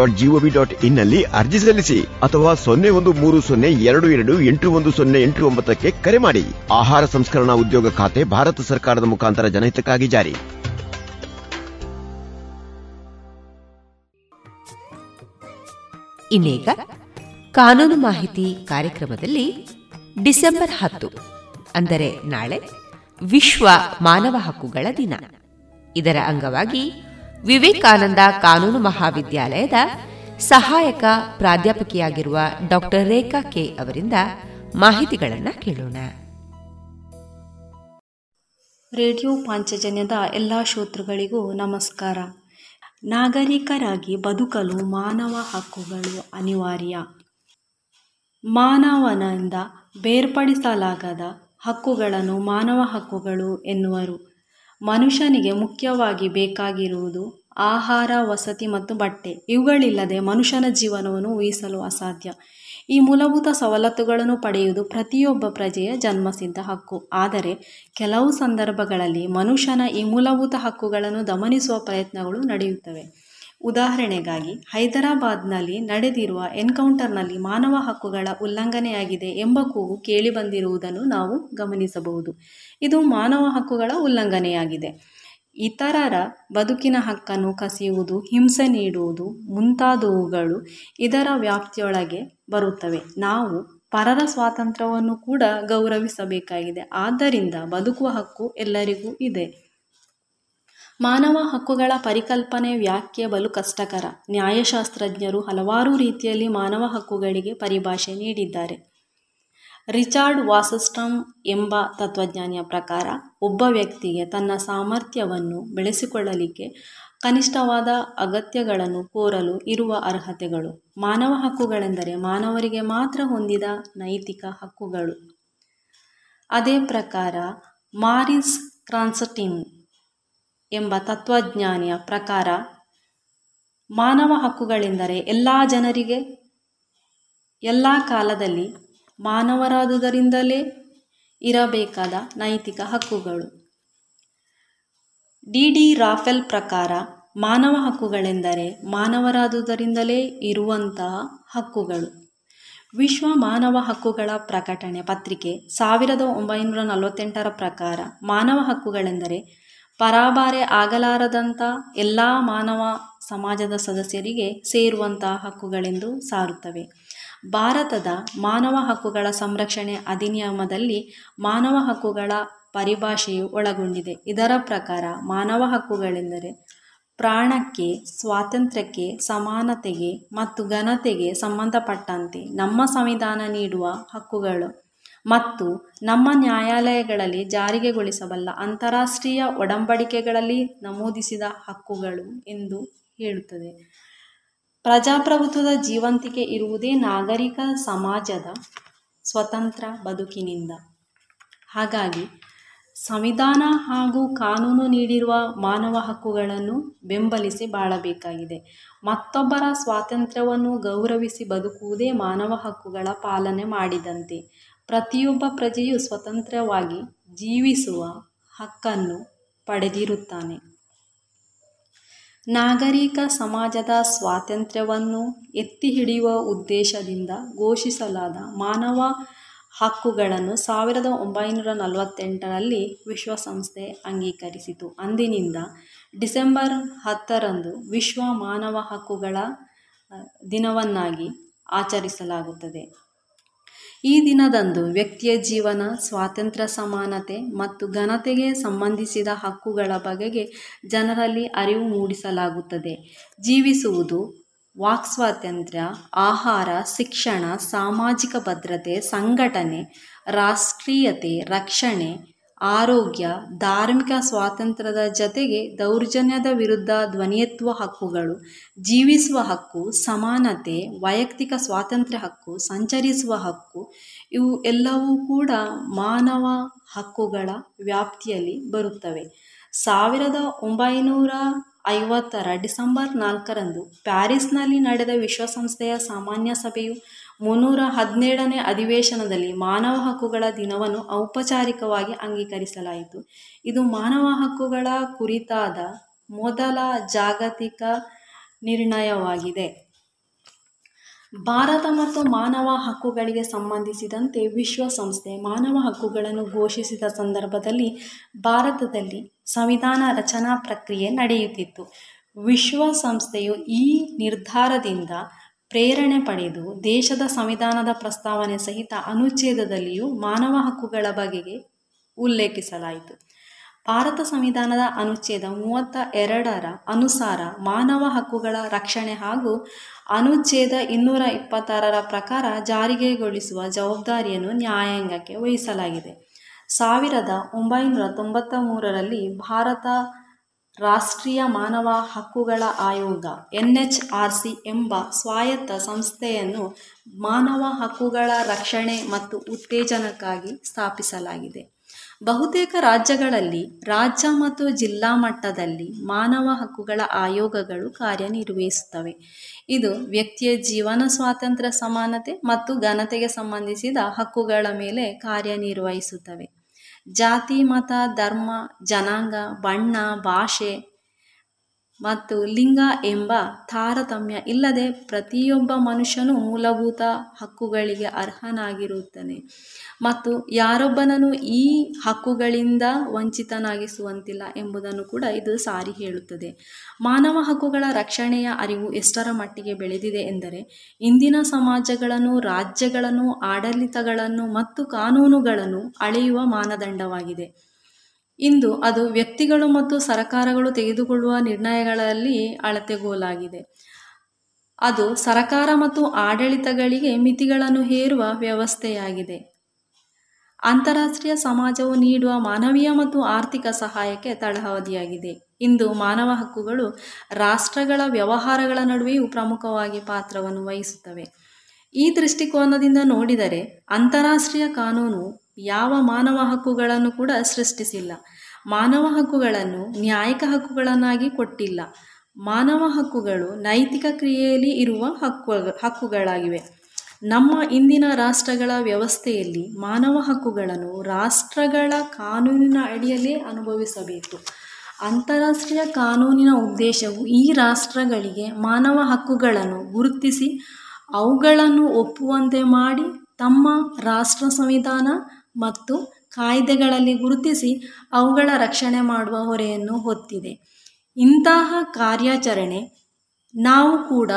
dot GOV dot ಇನ್ನಲ್ಲಿ ಅರ್ಜಿ ಸಲ್ಲಿಸಿ ಅಥವಾ ಸೊನ್ನೆ ಒಂದು ಮೂರು ಸೊನ್ನೆ ಎರಡು ಎರಡು ಎಂಟು ಒಂದು ಸೊನ್ನೆ ಎಂಟು ಒಂಬತ್ತಕ್ಕೆ ಕರೆ ಮಾಡಿ. ಆಹಾರ ಸಂಸ್ಕರಣಾ ಉದ್ಯೋಗ ಖಾತೆ ಭಾರತ ಸರ್ಕಾರದ ಮುಖಾಂತರ ಜನಹಿತಕ್ಕಾಗಿ ಜಾರಿ. ಇನ್ನೀಗ ಕಾನೂನು ಮಾಹಿತಿ ಕಾರ್ಯಕ್ರಮದಲ್ಲಿ ಡಿಸೆಂಬರ್ ಹತ್ತು, ಅಂದರೆ ನಾಳೆ ವಿಶ್ವ ಮಾನವ ಹಕ್ಕುಗಳ ದಿನ. ಇದರ ಅಂಗವಾಗಿ ವಿವೇಕಾನಂದ ಕಾನೂನು ಮಹಾವಿದ್ಯಾಲಯದ ಸಹಾಯಕ ಪ್ರಾಧ್ಯಾಪಕಿಯಾಗಿರುವ ಡಾಕ್ಟರ್ ರೇಖಾ ಕೆ ಅವರಿಂದ ಮಾಹಿತಿಗಳನ್ನು ಕೇಳೋಣ. ರೇಡಿಯೋ ಪಾಂಚಜನ್ಯದ ಎಲ್ಲ ಶ್ರೋತೃಗಳಿಗೂ ನಮಸ್ಕಾರ. ನಾಗರಿಕರಾಗಿ ಬದುಕಲು ಮಾನವ ಹಕ್ಕುಗಳು ಅನಿವಾರ್ಯ. ಮಾನವನಿಂದ ಬೇರ್ಪಡಿಸಲಾಗದ ಹಕ್ಕುಗಳನ್ನು ಮಾನವ ಹಕ್ಕುಗಳು ಎನ್ನುವರು. ಮನುಷ್ಯನಿಗೆ ಮುಖ್ಯವಾಗಿ ಬೇಕಾಗಿರುವುದು ಆಹಾರ, ವಸತಿ ಮತ್ತು ಬಟ್ಟೆ. ಇವುಗಳಿಲ್ಲದೆ ಮನುಷ್ಯನ ಜೀವನವನ್ನು ಊಹಿಸಲು ಅಸಾಧ್ಯ. ಈ ಮೂಲಭೂತ ಸವಲತ್ತುಗಳನ್ನು ಪಡೆಯುವುದು ಪ್ರತಿಯೊಬ್ಬ ಪ್ರಜೆಯ ಜನ್ಮಸಿದ್ಧ ಹಕ್ಕು. ಆದರೆ ಕೆಲವು ಸಂದರ್ಭಗಳಲ್ಲಿ ಮನುಷ್ಯನ ಈ ಮೂಲಭೂತ ಹಕ್ಕುಗಳನ್ನು ದಮನಿಸುವ ಪ್ರಯತ್ನಗಳು ನಡೆಯುತ್ತವೆ. ಉದಾಹರಣೆಗಾಗಿ, ಹೈದರಾಬಾದ್ನಲ್ಲಿ ನಡೆದಿರುವ ಎನ್ಕೌಂಟರ್ನಲ್ಲಿ ಮಾನವ ಹಕ್ಕುಗಳ ಉಲ್ಲಂಘನೆಯಾಗಿದೆ ಎಂಬ ಕೂಗು ಕೇಳಿಬಂದಿರುವುದನ್ನು ನಾವು ಗಮನಿಸಬಹುದು. ಇದು ಮಾನವ ಹಕ್ಕುಗಳ ಉಲ್ಲಂಘನೆಯಾಗಿದೆ. ಇತರರ ಬದುಕಿನ ಹಕ್ಕನ್ನು ಕಸಿಯುವುದು, ಹಿಂಸೆ ನೀಡುವುದು ಮುಂತಾದವುಗಳು ಇದರ ವ್ಯಾಪ್ತಿಯೊಳಗೆ ಬರುತ್ತವೆ. ನಾವು ಪರರ ಸ್ವಾತಂತ್ರ್ಯವನ್ನು ಕೂಡ ಗೌರವಿಸಬೇಕಾಗಿದೆ. ಆದ್ದರಿಂದ ಬದುಕುವ ಹಕ್ಕು ಎಲ್ಲರಿಗೂ ಇದೆ. ಮಾನವ ಹಕ್ಕುಗಳ ಪರಿಕಲ್ಪನೆ ವ್ಯಾಖ್ಯೆ ಬಲು ಕಷ್ಟಕರ. ನ್ಯಾಯಶಾಸ್ತ್ರಜ್ಞರು ಹಲವಾರು ರೀತಿಯಲ್ಲಿ ಮಾನವ ಹಕ್ಕುಗಳಿಗೆ ಪರಿಭಾಷೆ ನೀಡಿದ್ದಾರೆ. ರಿಚಾರ್ಡ್ ವಾಸಸ್ಟಮ್ ಎಂಬ ತತ್ವಜ್ಞಾನಿಯ ಪ್ರಕಾರ ಒಬ್ಬ ವ್ಯಕ್ತಿಗೆ ತನ್ನ ಸಾಮರ್ಥ್ಯವನ್ನು ಬೆಳೆಸಿಕೊಳ್ಳಲಿಕ್ಕೆ ಕನಿಷ್ಠವಾದ ಅಗತ್ಯಗಳನ್ನು ಕೋರಲು ಇರುವ ಅರ್ಹತೆಗಳು ಮಾನವ ಹಕ್ಕುಗಳೆಂದರೆ ಮಾನವರಿಗೆ ಮಾತ್ರ ಹೊಂದಿದ ನೈತಿಕ ಹಕ್ಕುಗಳು. ಅದೇ ಪ್ರಕಾರ ಮಾರಿಸ್ ಕ್ರಾನ್ಸಟಿನ್ ಎಂಬ ತತ್ವಜ್ಞಾನಿಯ ಪ್ರಕಾರ ಮಾನವ ಹಕ್ಕುಗಳೆಂದರೆ ಎಲ್ಲ ಜನರಿಗೆ, ಎಲ್ಲ ಕಾಲದಲ್ಲಿ ಮಾನವರಾದುದರಿಂದಲೇ ಇರಬೇಕಾದ ನೈತಿಕ ಹಕ್ಕುಗಳು. ಡಿ. ಡಿ. ರಾಫೆಲ್ ಪ್ರಕಾರ ಮಾನವ ಹಕ್ಕುಗಳೆಂದರೆ ಮಾನವರಾದುದರಿಂದಲೇ ಇರುವಂತಹ ಹಕ್ಕುಗಳು. ವಿಶ್ವ ಮಾನವ ಹಕ್ಕುಗಳ ಪ್ರಕಟಣೆ ಪತ್ರಿಕೆ ಸಾವಿರದ ಒಂಬೈನೂರ ನಲವತ್ತೆಂಟರ ಪ್ರಕಾರ ಮಾನವ ಹಕ್ಕುಗಳೆಂದರೆ ಪರಾಬಾರೆ ಆಗಲಾರದಂಥ ಎಲ್ಲ ಮಾನವ ಸಮಾಜದ ಸದಸ್ಯರಿಗೆ ಸೇರುವಂತಹ ಹಕ್ಕುಗಳೆಂದು ಸಾರುತ್ತವೆ. ಭಾರತದ ಮಾನವ ಹಕ್ಕುಗಳ ಸಂರಕ್ಷಣೆ ಅಧಿನಿಯಮದಲ್ಲಿ ಮಾನವ ಹಕ್ಕುಗಳ ಪರಿಭಾಷೆಯು ಒಳಗೊಂಡಿದೆ. ಇದರ ಪ್ರಕಾರ ಮಾನವ ಹಕ್ಕುಗಳೆಂದರೆ ಪ್ರಾಣಕ್ಕೆ, ಸ್ವಾತಂತ್ರ್ಯಕ್ಕೆ ಸಮಾನತೆಗೆ ಮತ್ತು ಘನತೆಗೆ ಸಂಬಂಧಪಟ್ಟಂತೆ ನಮ್ಮ ಸಂವಿಧಾನ ನೀಡುವ ಹಕ್ಕುಗಳು ಮತ್ತು ನಮ್ಮ ನ್ಯಾಯಾಲಯಗಳಲ್ಲಿ ಜಾರಿಗೆಗೊಳಿಸಬಲ್ಲ ಅಂತಾರಾಷ್ಟ್ರೀಯ ಒಡಂಬಡಿಕೆಗಳಲ್ಲಿ ನಮೂದಿಸಿದ ಹಕ್ಕುಗಳು ಎಂದು ಹೇಳುತ್ತದೆ. ಪ್ರಜಾಪ್ರಭುತ್ವದ ಜೀವಂತಿಕೆ ಇರುವುದೇ ನಾಗರಿಕ ಸಮಾಜದ ಸ್ವತಂತ್ರ ಬದುಕಿನಿಂದ. ಹಾಗಾಗಿ ಸಂವಿಧಾನ ಹಾಗೂ ಕಾನೂನು ನೀಡಿರುವ ಮಾನವ ಹಕ್ಕುಗಳನ್ನು ಬೆಂಬಲಿಸಿ ಬಾಳಬೇಕಾಗಿದೆ. ಮತ್ತೊಬ್ಬರ ಸ್ವಾತಂತ್ರ್ಯವನ್ನು ಗೌರವಿಸಿ ಬದುಕುವುದೇ ಮಾನವ ಹಕ್ಕುಗಳ ಪಾಲನೆ ಮಾಡಿದಂತೆ ಪ್ರತಿಯೊಬ್ಬ ಪ್ರಜೆಯು ಸ್ವತಂತ್ರವಾಗಿ ಜೀವಿಸುವ ಹಕ್ಕನ್ನು ಪಡೆದಿರುತ್ತಾನೆ. ನಾಗರಿಕ ಸಮಾಜದ ಸ್ವಾತಂತ್ರ್ಯವನ್ನು ಎತ್ತಿ ಹಿಡಿಯುವ ಉದ್ದೇಶದಿಂದ ಘೋಷಿಸಲಾದ ಮಾನವ ಹಕ್ಕುಗಳನ್ನು ಸಾವಿರದ ಒಂಬೈನೂರ ನಲವತ್ತೆಂಟರಲ್ಲಿ ವಿಶ್ವಸಂಸ್ಥೆ ಅಂಗೀಕರಿಸಿತು. ಅಂದಿನಿಂದ ಡಿಸೆಂಬರ್ ಹತ್ತರಂದು ವಿಶ್ವ ಮಾನವ ಹಕ್ಕುಗಳ ದಿನವನ್ನಾಗಿ ಆಚರಿಸಲಾಗುತ್ತದೆ. ಈ ದಿನದಂದು ವ್ಯಕ್ತಿಯ ಜೀವನ, ಸ್ವಾತಂತ್ರ್ಯ, ಸಮಾನತೆ ಮತ್ತು ಘನತೆಗೆ ಸಂಬಂಧಿಸಿದ ಹಕ್ಕುಗಳ ಬಗೆಗೆ ಜನರಲ್ಲಿ ಅರಿವು ಮೂಡಿಸಲಾಗುತ್ತದೆ. ಜೀವಿಸುವುದು, ವಾಕ್ ಸ್ವಾತಂತ್ರ್ಯ, ಆಹಾರ, ಶಿಕ್ಷಣ, ಸಾಮಾಜಿಕ ಭದ್ರತೆ, ಸಂಘಟನೆ, ರಾಷ್ಟ್ರೀಯತೆ, ರಕ್ಷಣೆ ಆರೋಗ್ಯ, ಧಾರ್ಮಿಕ ಸ್ವಾತಂತ್ರ್ಯದ ಜತೆಗೆ ದೌರ್ಜನ್ಯದ ವಿರುದ್ಧ ಧ್ವನಿಯತ್ವ ಹಕ್ಕುಗಳು, ಜೀವಿಸುವ ಹಕ್ಕು, ಸಮಾನತೆ, ವೈಯಕ್ತಿಕ ಸ್ವಾತಂತ್ರ್ಯ ಹಕ್ಕು, ಸಂಚರಿಸುವ ಹಕ್ಕು, ಇವು ಎಲ್ಲವೂ ಕೂಡ ಮಾನವ ಹಕ್ಕುಗಳ ವ್ಯಾಪ್ತಿಯಲ್ಲಿ ಬರುತ್ತವೆ. ಸಾವಿರದ ಒಂಬೈನೂರ ಐವತ್ತರ ಡಿಸೆಂಬರ್ ನಾಲ್ಕರಂದು ಪ್ಯಾರಿಸ್ನಲ್ಲಿ ನಡೆದ ವಿಶ್ವಸಂಸ್ಥೆಯ ಸಾಮಾನ್ಯ ಸಭೆಯು ಮುನ್ನೂರ ಹದಿನೇಳನೇ ಅಧಿವೇಶನದಲ್ಲಿ ಮಾನವ ಹಕ್ಕುಗಳ ದಿನವನ್ನು ಔಪಚಾರಿಕವಾಗಿ ಅಂಗೀಕರಿಸಲಾಯಿತು. ಇದು ಮಾನವ ಹಕ್ಕುಗಳ ಕುರಿತಾದ ಮೊದಲ ಜಾಗತಿಕ ನಿರ್ಣಯವಾಗಿದೆ. ಭಾರತ ಮತ್ತು ಮಾನವ ಹಕ್ಕುಗಳಿಗೆ ಸಂಬಂಧಿಸಿದಂತೆ ವಿಶ್ವಸಂಸ್ಥೆ ಮಾನವ ಹಕ್ಕುಗಳನ್ನು ಘೋಷಿಸಿದ ಸಂದರ್ಭದಲ್ಲಿ ಭಾರತದಲ್ಲಿ ಸಂವಿಧಾನ ರಚನಾ ಪ್ರಕ್ರಿಯೆ ನಡೆಯುತ್ತಿತ್ತು. ವಿಶ್ವಸಂಸ್ಥೆಯು ಈ ನಿರ್ಧಾರದಿಂದ ಪ್ರೇರಣೆ ಪಡೆದು ದೇಶದ ಸಂವಿಧಾನದ ಪ್ರಸ್ತಾವನೆ ಸಹಿತ ಅನುಚ್ಛೇದದಲ್ಲಿಯೂ ಮಾನವ ಹಕ್ಕುಗಳ ಬಗೆಗೆ ಉಲ್ಲೇಖಿಸಲಾಯಿತು. ಭಾರತ ಸಂವಿಧಾನದ ಅನುಚ್ಛೇದ ಮೂವತ್ತ ಎರಡರ ಅನುಸಾರ ಮಾನವ ಹಕ್ಕುಗಳ ರಕ್ಷಣೆ ಹಾಗೂ ಅನುಚ್ಛೇದ ಇನ್ನೂರ ಇಪ್ಪತ್ತಾರರ ಪ್ರಕಾರ ಜಾರಿಗೆಗೊಳಿಸುವ ಜವಾಬ್ದಾರಿಯನ್ನು ನ್ಯಾಯಾಂಗಕ್ಕೆ ವಹಿಸಲಾಗಿದೆ. ಸಾವಿರದ ಒಂಬೈನೂರ ತೊಂಬತ್ತ ಮೂರರಲ್ಲಿ ಭಾರತ ರಾಷ್ಟ್ರೀಯ ಮಾನವ ಹಕ್ಕುಗಳ ಆಯೋಗ ಎನ್ ಎಚ್ ಆರ್ ಸಿ ಎಂಬ ಸ್ವಾಯತ್ತ ಸಂಸ್ಥೆಯನ್ನು ಮಾನವ ಹಕ್ಕುಗಳ ರಕ್ಷಣೆ ಮತ್ತು ಉತ್ತೇಜನಕ್ಕಾಗಿ ಸ್ಥಾಪಿಸಲಾಗಿದೆ. ಬಹುತೇಕ ರಾಜ್ಯಗಳಲ್ಲಿ, ರಾಜ್ಯ ಮತ್ತು ಜಿಲ್ಲಾ ಮಟ್ಟದಲ್ಲಿ ಮಾನವ ಹಕ್ಕುಗಳ ಆಯೋಗಗಳು ಕಾರ್ಯನಿರ್ವಹಿಸುತ್ತವೆ. ಇದು ವ್ಯಕ್ತಿಯ ಜೀವನ ಸ್ವಾತಂತ್ರ್ಯ ಸಮಾನತೆ ಮತ್ತು ಘನತೆಗೆ ಸಂಬಂಧಿಸಿದ ಹಕ್ಕುಗಳ ಮೇಲೆ ಕಾರ್ಯನಿರ್ವಹಿಸುತ್ತವೆ. ಜಾತಿ ಮತ ಧರ್ಮ ಜನಾಂಗ ಬಣ್ಣ ಭಾಷೆ ಮತ್ತು ಲಿಂಗ ಎಂಬ ತಾರತಮ್ಯ ಇಲ್ಲದೆ ಪ್ರತಿಯೊಬ್ಬ ಮನುಷ್ಯನು ಮೂಲಭೂತ ಹಕ್ಕುಗಳಿಗೆ ಅರ್ಹನಾಗಿರುತ್ತಾನೆ. ಮತ್ತು ಯಾರೊಬ್ಬನನ್ನು ಈ ಹಕ್ಕುಗಳಿಂದ ವಂಚಿತನಾಗಿಸುವಂತಿಲ್ಲ ಎಂಬುದನ್ನು ಕೂಡ ಇದು ಸಾರಿ ಹೇಳುತ್ತದೆ. ಮಾನವ ಹಕ್ಕುಗಳ ರಕ್ಷಣೆಯ ಅರಿವು ಎಷ್ಟರ ಮಟ್ಟಿಗೆ ಬೆಳೆದಿದೆ ಎಂದರೆ, ಇಂದಿನ ಸಮಾಜಗಳನ್ನು, ರಾಜ್ಯಗಳನ್ನು, ಆಡಳಿತಗಳನ್ನು ಮತ್ತು ಕಾನೂನುಗಳನ್ನು ಅಳೆಯುವ ಮಾನದಂಡವಾಗಿದೆ. ಇಂದು ಅದು ವ್ಯಕ್ತಿಗಳು ಮತ್ತು ಸರಕಾರಗಳು ತೆಗೆದುಕೊಳ್ಳುವ ನಿರ್ಣಯಗಳಲ್ಲಿ ಅಳತೆಗೋಲಾಗಿದೆ. ಅದು ಸರಕಾರ ಮತ್ತು ಆಡಳಿತಗಳಿಗೆ ಮಿತಿಗಳನ್ನು ಹೇರುವ ವ್ಯವಸ್ಥೆಯಾಗಿದೆ. ಅಂತಾರಾಷ್ಟ್ರೀಯ ಸಮಾಜವು ನೀಡುವ ಮಾನವೀಯ ಮತ್ತು ಆರ್ಥಿಕ ಸಹಾಯಕ್ಕೆ ತಳಹದಿಯಾಗಿದೆ ಇಂದು ಮಾನವ ಹಕ್ಕುಗಳು ರಾಷ್ಟ್ರಗಳ ವ್ಯವಹಾರಗಳ ನಡುವೆಯೂ ಪ್ರಮುಖವಾಗಿ ಪಾತ್ರವನ್ನು ವಹಿಸುತ್ತವೆ. ಈ ದೃಷ್ಟಿಕೋನದಿಂದ ನೋಡಿದರೆ ಅಂತಾರಾಷ್ಟ್ರೀಯ ಕಾನೂನು ಯಾವ ಮಾನವ ಹಕ್ಕುಗಳನ್ನು ಕೂಡ ಸೃಷ್ಟಿಸಿಲ್ಲ. ಮಾನವ ಹಕ್ಕುಗಳನ್ನು ನ್ಯಾಯಿಕ ಹಕ್ಕುಗಳನ್ನಾಗಿ ಕೊಟ್ಟಿಲ್ಲ. ಮಾನವ ಹಕ್ಕುಗಳು ನೈತಿಕ ಕ್ರಿಯೆಯಲ್ಲಿ ಇರುವ ಹಕ್ಕು, ಹಕ್ಕುಗಳಾಗಿವೆ. ನಮ್ಮ ಇಂದಿನ ರಾಷ್ಟ್ರಗಳ ವ್ಯವಸ್ಥೆಯಲ್ಲಿ ಮಾನವ ಹಕ್ಕುಗಳನ್ನು ರಾಷ್ಟ್ರಗಳ ಕಾನೂನಿನ ಅಡಿಯಲ್ಲೇ ಅನುಭವಿಸಬೇಕು. ಅಂತಾರಾಷ್ಟ್ರೀಯ ಕಾನೂನಿನ ಉದ್ದೇಶವು ಈ ರಾಷ್ಟ್ರಗಳಿಗೆ ಮಾನವ ಹಕ್ಕುಗಳನ್ನು ಗುರುತಿಸಿ ಅವುಗಳನ್ನು ಒಪ್ಪುವಂತೆ ಮಾಡಿ ತಮ್ಮ ರಾಷ್ಟ್ರ ಸಂವಿಧಾನ ಮತ್ತು ಕಾಯ್ದೆಗಳಲ್ಲಿ ಗುರುತಿಸಿ ಅವುಗಳ ರಕ್ಷಣೆ ಮಾಡುವ ಹೊರೆಯನ್ನು ಹೊತ್ತಿದೆ. ಇಂತಹ ಕಾರ್ಯಾಚರಣೆ ನಾವು ಕೂಡ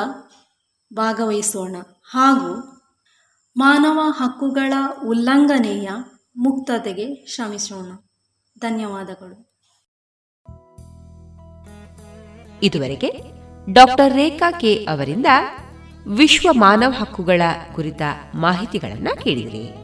ಭಾಗವಹಿಸೋಣ. ಹಾಗೂ ಮಾನವ ಹಕ್ಕುಗಳ ಉಲ್ಲಂಘನೆಯ ಮುಕ್ತತೆಗೆ ಶ್ರಮಿಸೋಣ. ಧನ್ಯವಾದಗಳು. ಇದುವರೆಗೆ ಡಾಕ್ಟರ್ ರೇಖಾ ಕೆ ಅವರಿಂದ ವಿಶ್ವ ಮಾನವ ಹಕ್ಕುಗಳ ಕುರಿತ ಮಾಹಿತಿಗಳನ್ನು ಕೇಳಿದಿರಿ.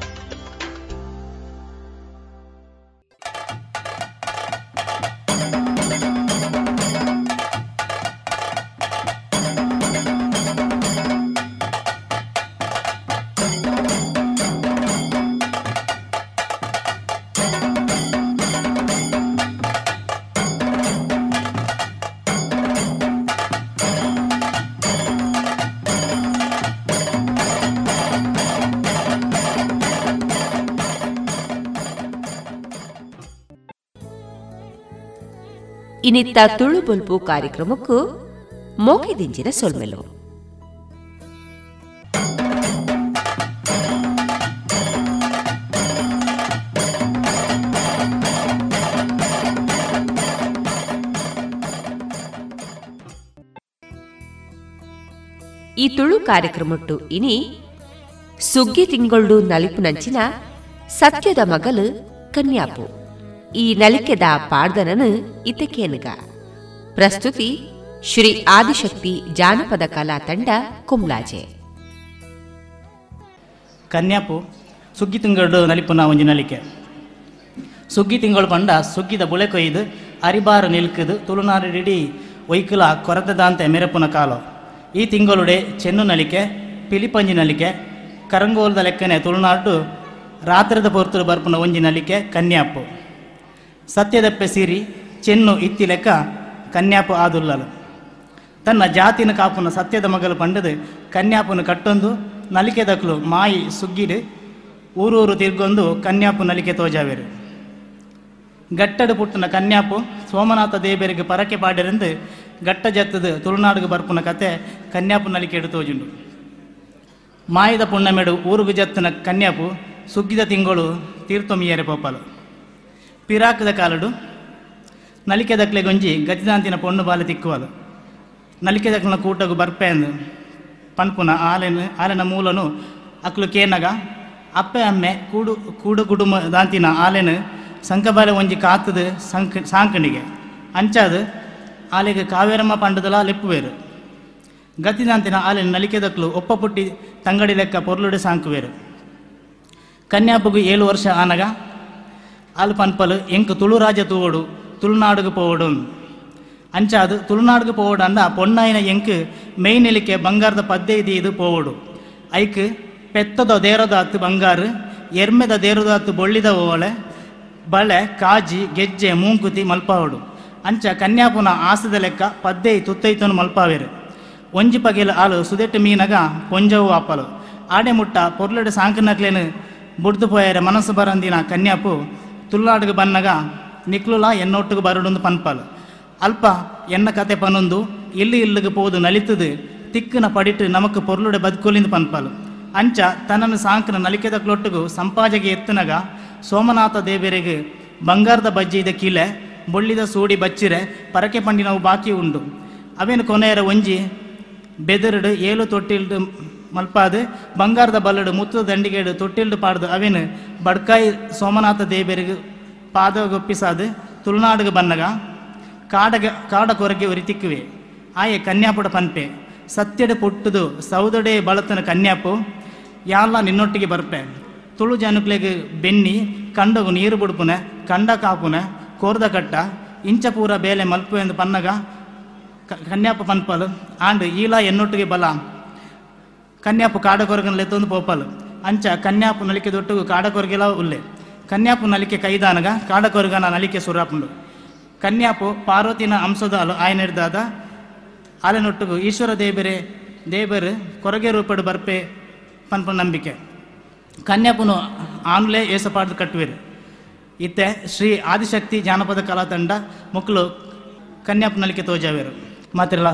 ಇನ್ನಿತ್ತ ತುಳು ಬಲ್ಪು ಕಾರ್ಯಕ್ರಮಕ್ಕೂ ಮೋಕೆದಿಂಚಿನ ಸೊಲ್ಮೆಲು. ಈ ತುಳು ಕಾರ್ಯಕ್ರಮಟ್ಟು ಇನಿ ಸುಗ್ಗಿ ತಿಂಗಳು ನಲಿಪು ನಂಚಿನ ಸತ್ಯದ ಮಗಲು ಕನ್ಯಾಪು. ಈ ನಲಿಕೆದ ಪಾಡ್ದನನು ಇತಕೇನುಗ ಪ್ರಸ್ತುತಿ ಶ್ರೀ ಆದಿಶಕ್ತಿ ಜಾನಪದ ಕಲಾ ತಂಡ ಕುಮ್ಲಾಜೆ. ಕನ್ಯಾಪು, ಸುಗ್ಗಿ ತಿಂಗಳು ನಲಿಪುನ ಒಂಜಿ ನಲಿಕೆ. ಸುಗ್ಗಿ ತಿಂಗಳು ಪಂಡ ಸುಗ್ಗಿದ ಬುಳೆ ಕೊಯ್ದು ಅರಿಬಾರು ನಿಲ್ಕದು ತುಳುನಾರಿಡಿ ಒಯ್ಕುಲ ಕೊರತದಾಂತೆ ಮೆರಪುನ ಕಾಲು. ಈ ತಿಂಗಳುಡೆ ಚೆನ್ನು ನಲಿಕೆ, ಪಿಲಿಪಂಜಿ ನಲಿಕೆ, ಕರಂಗೋಲದ ಲೆಕ್ಕನೆ ತುಳುನಾಡು ರಾತ್ರದ ಪೊರ್ತುಲು ಬರ್ಪುನ ಒಂಜಿ ನಲಿಕೆ ಕನ್ಯಾಪು. ಸತ್ಯದಪ್ಪೆ ಸಿರಿ ಚೆನ್ನು, ಇತ್ತಿ ಲೆಕ್ಕ ಕನ್ಯಾಪು ಆದುಲ್ಲಲು. ತನ್ನ ಜಾತಿನ ಕಾಪುನ ಸತ್ಯದ ಮಗಲು ಪಂಡದು ಕನ್ಯಾಪುನ ಕಟ್ಟೊಂದು ನಲಿಕೆ ದಕ್ಲು ಮಾಯಿ ಸುಗ್ಗಿಡು ಊರೂರು ತಿರ್ಗೊಂದು ಕನ್ಯಾಪು ನಲಿಕೆ ತೋಜಾವೆರು. ಗಟ್ಟಡು ಪುಟ್ಟನ ಕನ್ಯಾಪು ಸೋಮನಾಥ ದೇವರಿಗೆ ಪರಕೆ ಪಾಡಿರೆಂದು ಗಟ್ಟ ಜತ್ತದ ತುಳುನಾಡಿಗೆ ಬರ್ಪುನ ಕತೆ ಕನ್ಯಾಪು ನಲಿಕೆ ಇಡು ತೋಜುಂಡು. ಮಾಯದ ಪುಣ್ಣಮೆಡು ಊರುಗು ಜತ್ತನ ಕನ್ಯಾಪು ಸುಗ್ಗಿದ ತಿಂಗಳು ತೀರ್ಥೊಮಿಯರೆ ಪೋಪಲು. ಪಿರಾಕದ ಕಾಲಡು ನಲಿಕೆ ದಕ್ಲೆ ಗೊಂಜಿ ಗತಿದಾಂತಿನ ಪೊಣ್ಣು ಬಾಲ ತಿಕ್ಕುವದು ನಲಿಕೆ ದಕ್ಲನ ಕೂಟಗು ಬರ್ಪೆಂದು ಪನ್ಪುನ ಆಲೆನ ಆಲೆನ ಮೂಲನು ಅಕ್ಲು ಕೇನಗ, ಅಪ್ಪೆ ಅಮ್ಮೆ ಕೂಡು ಕೂಡು ಕುಟುಂಬ ದಾಂತಿನ ಆಲೆನು ಸಂಕಬಾಲೆ ಒಂಜಿ ಕಾತದು ಸಂಕ, ಸಾಂಕಣಿಗೆ. ಅಂಚಾದು ಆಲೆಗೆ ಕಾವೇರಮ್ಮ ಪಂಡದಲ ಲೆಪ್ಪುವೇರು. ಗತಿದಾಂತಿನ ಆಲೆನ ನಲಿಕೆದಕ್ಲು ಒಪ್ಪ ಪುಟ್ಟಿ ತಂಗಡಿ ಲೆಕ್ಕ ಪೊರ್ಲುಡೆ ಸಾಂಕುವೇರು. ಕನ್ಯಾಪುಗು ಏಳು ವರ್ಷ ಆನಗ ಅಲ್ ಪನ್ಪಲು ಎಂಕ್ ತುಳುರಾಜ ತೂವಡು ತುಳುನಾಡುಗು ಪೋವಡು ಅಂಚಾದು ತುಳುನಾಡುಗು ಪೋವಡು ಅಂದ ಪೊಣ್ಣಾಯಿನ ಎಂಕ್ ಮೆಯ್ನೆಲಿಕೆ ಬಂಗಾರದ ಪದ್ದೆ ಇದು ಪೋವಡು ಐಕ್ ಪೆತ್ತದ ದೇರದ ಹತ್ತು ಬಂಗಾರು ಎರ್ಮೆದ ದೇರದ ಹತ್ತು ಬೊಳ್ಳಿದ ಓಳೆ ಬಳೆ ಕಾಜಿ ಗೆಜ್ಜೆ ಮೂಂಕುತಿ ಮಲ್ಪಾವಡು ಅಂಚ ಕನ್ಯಾಪುನ ಆಸದ ಲೆಕ್ಕ ಪದ್ದೆ ತುತ್ತೈತನು ಮಲ್ಪಾವೆರು ಒಂಜಿ ಪಗೆಲು ಆಲು ಸುದೆಟ್ಟು ಮೀನಗ ಪೊಂಜವು ಆಪಲು ಆಡೆ ಮುಟ್ಟ ಪೊರ್ಲಡು ಸಾಂಕನಕ್ಲೇನು ಬುಡ್ದು ಪೋಯರ ಮನಸ್ಸು ಬರಂದಿನ ಕನ್ಯಾಪು ತುಳ್ಳಾಡುಗು ಬನ್ನಗ ನಿಕ್ಲುಲ ಎನ್ನೊಟ್ಟಿಗೆ ಬರಡೊಂದು ಪನ್ಪಾಲು. ಅಲ್ಪ ಎನ್ನ ಕತೆ ಪನೊಂದು, ಇಲ್ಲಿ ಇಲ್ಲಿಗೆ ಪೋದು ನಲಿತದು, ತಿಕ್ಕನ ಪಡಿಟ್ಟು ನಮಕ್ ಪೊರ್ಲುಡೆ ಬದುಕೊಲಿಂದು ಪನ್ಪಾಲು. ಅಂಚ ತನ್ನನ್ನು ಸಾಂಕನ ನಲಿಕೆದ ಕ್ಲೊಟ್ಟಿಗೂ ಸಂಪಾಜೆಗೆ ಎತ್ತನಗ ಸೋಮನಾಥ ದೇವರಿಗೆ ಬಂಗಾರದ ಬಜ್ಜಿದ ಕೀಲೆ ಬೊಳ್ಳಿದ ಸೂಡಿ ಬಚ್ಚಿರೆ ಪರಕೆ ಪಂಡಿನವು ಬಾಕಿ ಉಂಡು. ಅವೇನು ಕೊನೆಯರ ಒಂಜಿ ಬೆದರಡು ಏಳು ತೊಟ್ಟಿಲ್ಡು ಮಲ್ಪಾದು, ಬಂಗಾರದ ಬಲ್ಲಡು, ಮುತ್ತದ ದಂಡಿಗೆಡು ತೊಟ್ಟಿಲ್ಡು ಪಾಡ್ದು ಅವೇನು, ಬಡ್ಕಾಯಿ ಸೋಮನಾಥ ದೇವರಿಗೆ ಪಾದಗೊಪ್ಪಿಸಾದು, ತುಳುನಾಡಿಗೆ ಬನ್ನಗ, ಕಾಡಗ ಕಾಡ ಕೊರಗೆ ಉರಿತಿಕ್ಕುವೆ. ಆಯೆ ಕನ್ಯಾಪುಡ ಪನ್ಪೆ, ಸತ್ಯಡೆ ಪುಟ್ಟದು ಸೌದಡೆ ಬಳತನ ಕನ್ಯಾಪು ಯಾಲ್ಲ ನಿನ್ನೊಟ್ಟಿಗೆ ಬರ್ಪೆ. ತುಳು ಜನಕ್ಲೆಗೆ ಬೆನ್ನಿ, ಕಂಡಗು ನೀರು ಬುಡುಪುನೆ, ಕಂಡ ಕಾಪುನ, ಕೋರ್ದ ಕಟ್ಟ, ಇಂಚ ಪೂರ ಬೇಲೆ ಮಲ್ಪು ಎಂದು ಪನ್ನಗ ಕನ್ಯಾಪ ಪನ್ಪಲು, ಆಂಡ್ ಈಲ ಎನ್ನೊಟ್ಟಿಗೆ ಬಲ. ಕನ್ಯಾಪು ಕೊರಗನ ಲೆತ್ತೊಂದು ಪೋಪಲು. ಅಂಚ ಕನ್ಯಾಪು ನಲಿಕೆ ದೊಟ್ಟು ಕಾಡಕೊರ್ಗೆಲ ಉಲ್ಲೆ. ಕನ್ಯಾಪು ನಲಿಕೆ ಕೈದಾನಗ, ಕಾಡಕೊರಗನ ನಲಿಕೆ ಸುರಾಪುಂಡು. ಕನ್ಯಾಪು ಪಾರ್ವತಿನ ಅಂಶದಾಲು ಆಯ್ನೆಡ್ದಾದ ಆಲೆನೊಟ್ಟುಗು ಈಶ್ವರ ದೇವರೇ ದೇವರು ಕೊರಗೆ ರೂಪಡು ಬರ್ಪೆ ಪನ್ಪ ನಂಬಿಕೆ. ಕನ್ಯಾಪುನು ಆನ್ಲೆ ಏಸಪಾಡ್ದು ಕಟ್ಟುವಿರು. ಇತ್ತೆ ಶ್ರೀ ಆದಿಶಕ್ತಿ ಜಾನಪದ ಕಲಾ ತಂಡ ಕನ್ಯಾಪು ನಲಿಕೆ ತೋಜಾವೇರು. ಮಾತಿರಲ್ಲ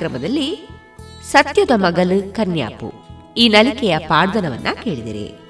ಕಾರ್ಯಕ್ರಮದಲ್ಲಿ ಸತ್ಯದ ಮಗಲು ಕನ್ಯಾಪು. ಈ ನಲಿಕೆಯ ಪಾಡ್ದನವನ್ನ ಕೇಳಿದಿರಿ.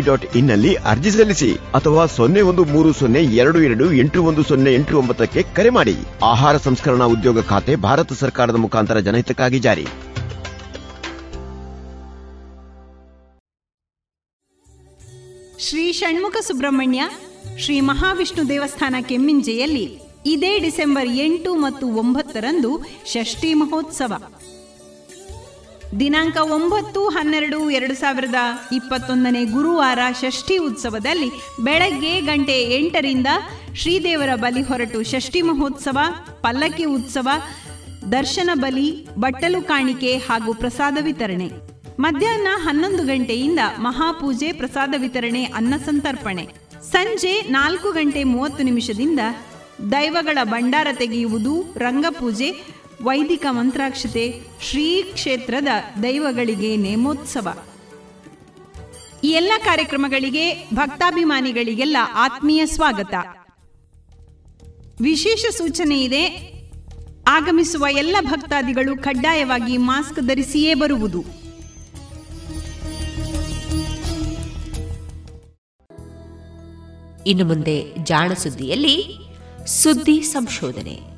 dot ಇನ್ನಲ್ಲಿ ಅರ್ಜಿ ಸಲ್ಲಿಸಿ ಅಥವಾ ಸೊನ್ನೆ ಒಂದು ಮೂರು ಸೊನ್ನೆ ಎರಡು ಎರಡು ಎಂಟು ಒಂದು ಸೊನ್ನೆ ಎಂಟು ಒಂಬತ್ತಕ್ಕೆ ಕರೆ ಮಾಡಿ. ಆಹಾರ ಸಂಸ್ಕರಣಾ ಉದ್ಯೋಗ ಖಾತೆ ಭಾರತ ಸರ್ಕಾರದ ಮುಖಾಂತರ ಜನಹಿತಕ್ಕಾಗಿ ಜಾರಿ. ಶ್ರೀ ಷಣ್ಮುಖ ಸುಬ್ರಹ್ಮಣ್ಯ, ಶ್ರೀ ಮಹಾವಿಷ್ಣು ದೇವಸ್ಥಾನ ಕೆಮ್ಮಿಂಜೆಯಲ್ಲಿ ಇದೇ ಡಿಸೆಂಬರ್ ಎಂಟು ಮತ್ತು ಒಂಬತ್ತರಂದು ಷಷ್ಠಿ ಮಹೋತ್ಸವ. ದಿನಾಂಕ ಒಂಬತ್ತು, ಹನ್ನೆರಡು, ಎರಡು ಸಾವಿರದ ಇಪ್ಪತ್ತೊಂದನೇ ಗುರುವಾರ ಷಷ್ಠಿ ಉತ್ಸವದಲ್ಲಿ ಬೆಳಗ್ಗೆ ಗಂಟೆ ಎಂಟರಿಂದ ಶ್ರೀದೇವರ ಬಲಿ ಹೊರಟು ಷಷ್ಠಿ ಮಹೋತ್ಸವ, ಪಲ್ಲಕ್ಕಿ ಉತ್ಸವ, ದರ್ಶನ ಬಲಿ, ಬಟ್ಟಲು ಕಾಣಿಕೆ ಹಾಗೂ ಪ್ರಸಾದ ವಿತರಣೆ. ಮಧ್ಯಾಹ್ನ ಹನ್ನೊಂದು ಗಂಟೆಯಿಂದ ಮಹಾಪೂಜೆ, ಪ್ರಸಾದ ವಿತರಣೆ, ಅನ್ನ ಸಂತರ್ಪಣೆ. ಸಂಜೆ ನಾಲ್ಕು ಗಂಟೆ ಮೂವತ್ತು ನಿಮಿಷದಿಂದ ದೈವಗಳ ಭಂಡಾರ ತೆಗೆಯುವುದು, ರಂಗಪೂಜೆ ವೈದಿಕ ಮಂತ್ರಾಕ್ಷತೆ ಶ್ರೀ ಕ್ಷೇತ್ರದ ದೈವಗಳಿಗೆ ನೇಮೋತ್ಸವ. ಈ ಎಲ್ಲ ಕಾರ್ಯಕ್ರಮಗಳಿಗೆ ಭಕ್ತಾಭಿಮಾನಿಗಳಿಗೆಲ್ಲ ಆತ್ಮೀಯ ಸ್ವಾಗತ. ವಿಶೇಷ ಸೂಚನೆ ಇದೆ, ಆಗಮಿಸುವ ಎಲ್ಲ ಭಕ್ತಾದಿಗಳು ಕಡ್ಡಾಯವಾಗಿ ಮಾಸ್ಕ್ ಧರಿಸಿಯೇ ಬರುವುದು. ಇನ್ನು ಮುಂದೆ ಜಾಣ ಸುದ್ದಿಯಲ್ಲಿ ಸುದ್ದಿ ಸಂಶೋಧನೆ.